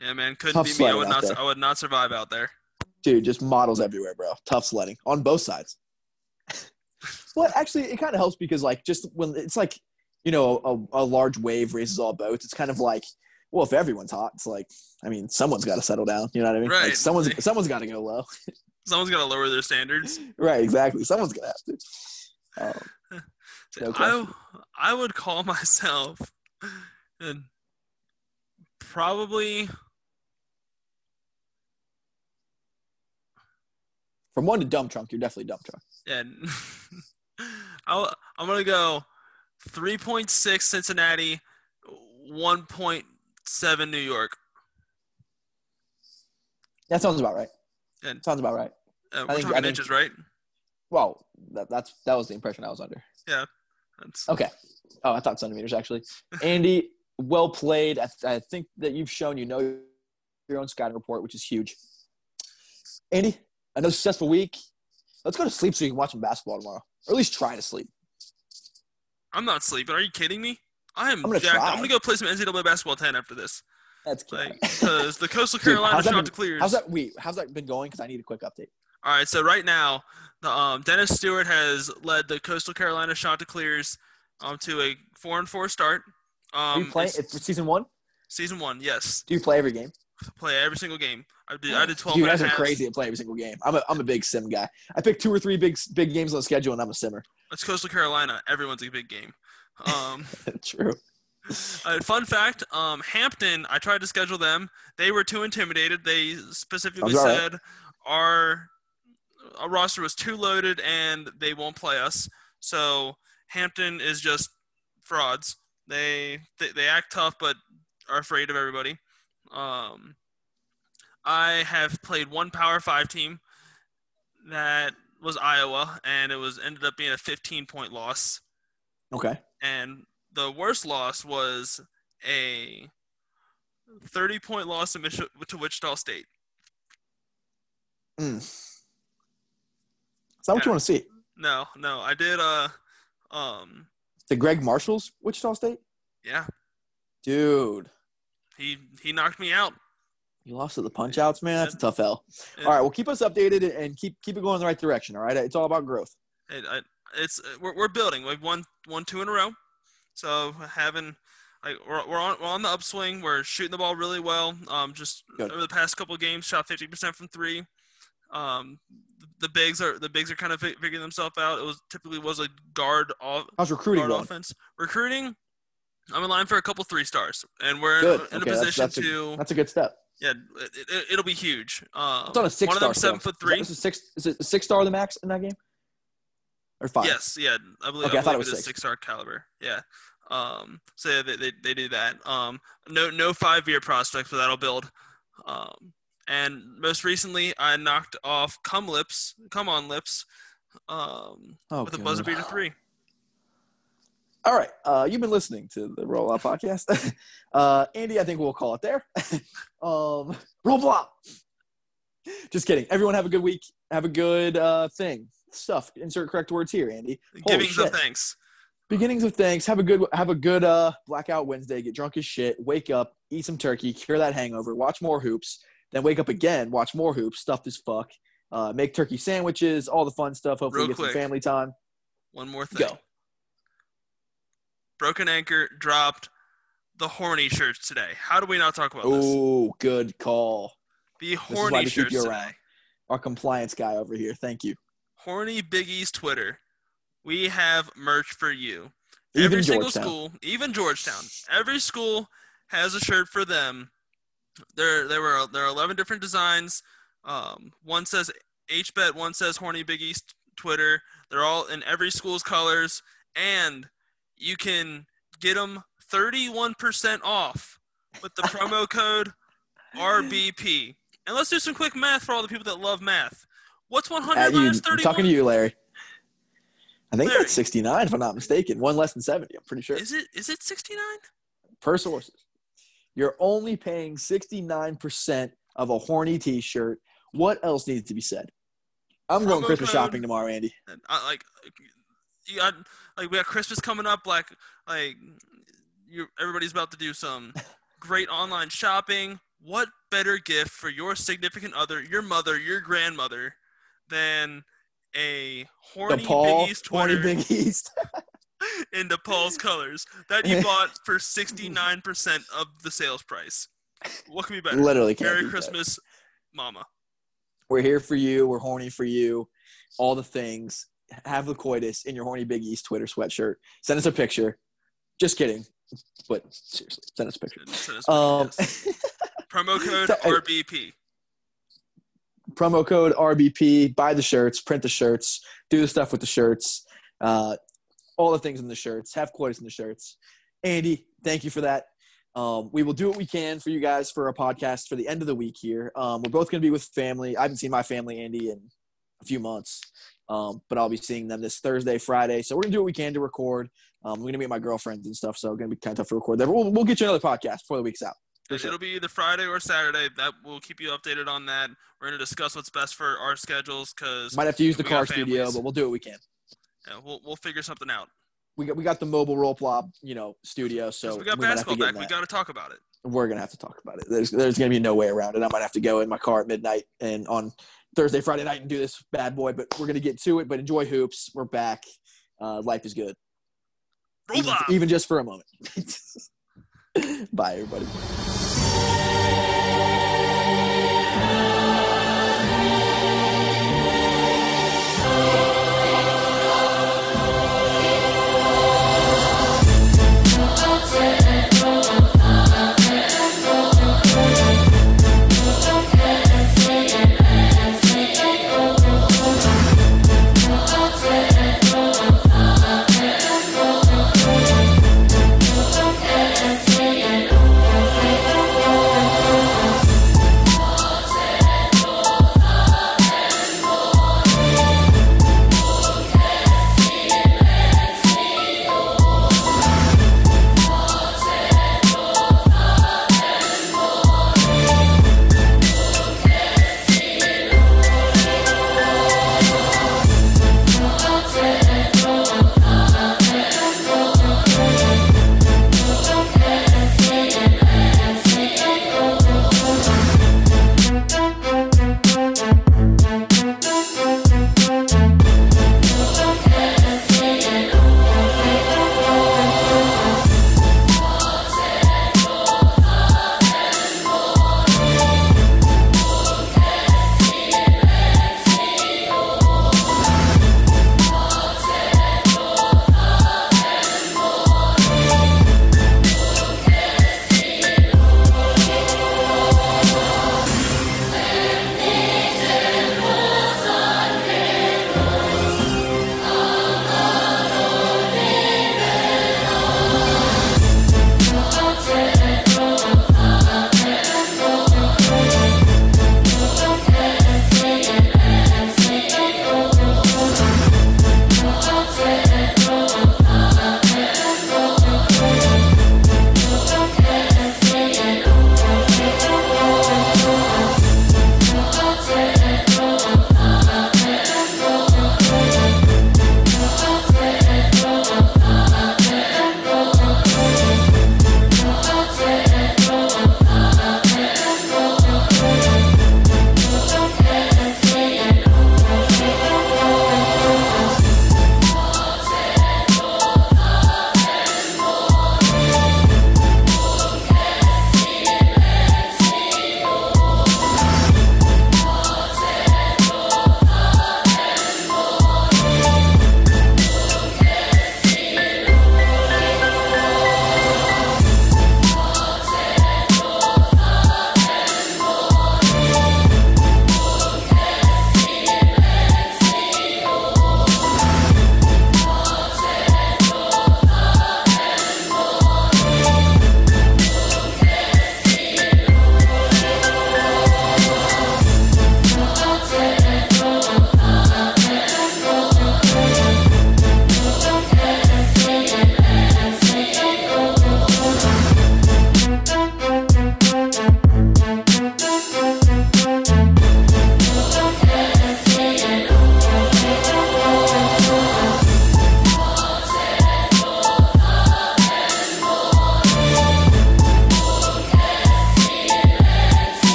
Yeah, man, couldn't Tough be me. I would not. there. I would not survive out there. Dude, just models everywhere, bro. Tough sledding on both sides. well, actually, it kind of helps because, like, just when it's like, you know, a, a large wave raises all boats, it's kind of like, well, if everyone's hot, it's like, I mean, someone's got to settle down. You know what I mean? Like, Right. someone's someone's got to go low. Someone's got to lower their standards. right? Exactly. Someone's gonna have to. Um, No I. I would call myself and probably From one to dump trunk, you're definitely dump trunk. Yeah. I'll, I'm gonna go 3.6 Cincinnati, 1.7 New York. That sounds about right. Yeah. Sounds about right. Uh, I we're think- talking I think- inches, right? Well, that, that's that was the impression I was under. That's, Okay. Oh, I thought centimeters actually. Andy, well played. I, I think that you've shown you know your own scouting report, which is huge. Andy, another successful week. Let's go to sleep so you can watch some basketball tomorrow, or at least try to sleep. I'm not sleeping. Are you kidding me? I am I'm gonna jacked. try. I'm gonna go play some NCAA basketball 10 after this. That's Like, good. because the Coastal Dude, Carolina how's that shot been- to clears. How's that? Wait, how's that been going? Because I need a quick update. All right, so right now, the um, Dennis Stewart has led the Coastal Carolina clears um, to a four and four start. Do Um, you play it's it's season one? season one, yes. Do you play every game? Play every single game. I did. I did twelve. You guys are crazy at play every single game. I'm a, I'm a big sim guy. I pick two or three big big games on the schedule, and I'm a simmer. It's Coastal Carolina. Everyone's a big game. Um, True. uh, fun fact: um, Hampton. I tried to schedule them. They were too intimidated. They specifically all right. said our, our roster was too loaded and they won't play us. So Hampton is just frauds. They they, they act tough but are afraid of everybody. Um, I have played one Power Five team that was Iowa, and it was ended up being a 15 point loss Okay. and the worst loss was a 30 point loss to, Mich- to Wichita State. Mm. Is that what you want to see? No, no, I did. Uh, um, The Gregg Marshall's, Wichita State? yeah, Dude, he he knocked me out. you lost to the punch outs, man. That's a tough L. All right, well, keep us updated and keep keep it going in the right direction. All right, it's all about growth. It, I, it's we're, we're building. We've won won two in a row, so having like we're, we're on we're on the upswing. We're shooting the ball really well. Um, just Good. over the past couple of games, shot 50% from three. Um, the bigs are the bigs are kind of figuring themselves out. It was typically was a guard off How's recruiting guard offense. Recruiting, I'm in line for a couple three stars, and we're Good. in a Okay, that's- position that's a- to That's a good step. yeah, it, it, will be huge. Um, It's on a six one of them seven foot three. Is, it six, is it six star the max in that game? Or five? Yes, yeah, I believe, Okay, I I thought it was it is six star caliber. Yeah. Um, so yeah, they, they, they do that. Um, no no five year prospects, but that'll build. Um, and most recently, I knocked off Come Lips, Come On Lips, um, Oh, with a buzzer beater three. All right. Uh, you've been listening to the Roll Blob Podcast. uh, Andy, I think we'll call it there. um, roll. Just kidding. Everyone have a good week. Have a good uh, thing. Stuff. Insert correct words here, Andy. Holy Givings of shit. thanks. Beginnings of thanks. Have a good have a good uh blackout Wednesday. Get drunk as shit. Wake up, eat some turkey, cure that hangover, watch more hoops, then wake up again, watch more hoops, stuffed as fuck. Uh, make turkey sandwiches, all the fun stuff. Hopefully, Real get some family time. One more thing. Go. Broken Anchor dropped the horny shirts today. How do we not talk about this? Oh, good call. The horny shirts today. around. Our compliance guy over here. Thank you. Horny Big East Twitter. We have merch for you. Even every single Georgetown. school, even Georgetown, every school has a shirt for them. There, there were there are eleven different designs. Um, one says HBet, one says Horny Big East Twitter. They're all in every school's colors, and you can get them thirty one percent off with the promo code RBP. And let's do some quick math for all the people that love math. What's one At hundred you, minus I'm talking to you, Larry. I think Larry. that's 69, if I'm not mistaken. One less than 70, I'm pretty sure. Is it is it sixty nine? per sources. You're only paying 69% of a horny t-shirt. What else needs to be said? I'm going Promo Christmas code- shopping tomorrow, Andy. I, like you got like we got Christmas coming up. Like like you everybody's about to do some great online shopping. What better gift for your significant other, your mother, your grandmother, than a horny DePaul, Big East horny Big East. in DePaul's colors that you bought for sixty nine percent of the sales price? What can be better? Literally can't Merry that. Christmas, Mama. We're here for you. We're horny for you. All the things. Have the coitus in your horny Big East Twitter sweatshirt. Send us a picture. Just kidding. But seriously, send us a picture. Send us- Um, Promo code So, RBP. promo code RBP. Buy the shirts, print the shirts, do the stuff with the shirts, uh, all the things in the shirts. Have quotes in the shirts. Andy, thank you for that. Um, we will do what we can for you guys for a podcast for the end of the week here. Um, we're both going to be with family. I haven't seen my family, Andy, in a few months, um, but I'll be seeing them this Thursday, Friday. So we're going to do what we can to record. Um, we're going to meet my girlfriends and stuff, so it's going to be kind of tough to record there. But we'll, we'll get you another podcast before the week's out. Sure. It'll be either Friday or Saturday. That we'll keep you updated on that. We're gonna discuss what's best for our schedules because Might have to use the car studio, but we'll do what we can. Yeah, we'll we'll figure something out. We got we got the mobile Roll Blob, you know, studio. So we got to basketball back. We got to talk about it. we're gonna have to talk about it. There's there's gonna be no way around it. I might have to go in my car at midnight and on Thursday, Friday night and do this bad boy. But we're gonna get to it. But enjoy hoops. We're back. Uh, life is good, even, even just for a moment. Bye, everybody.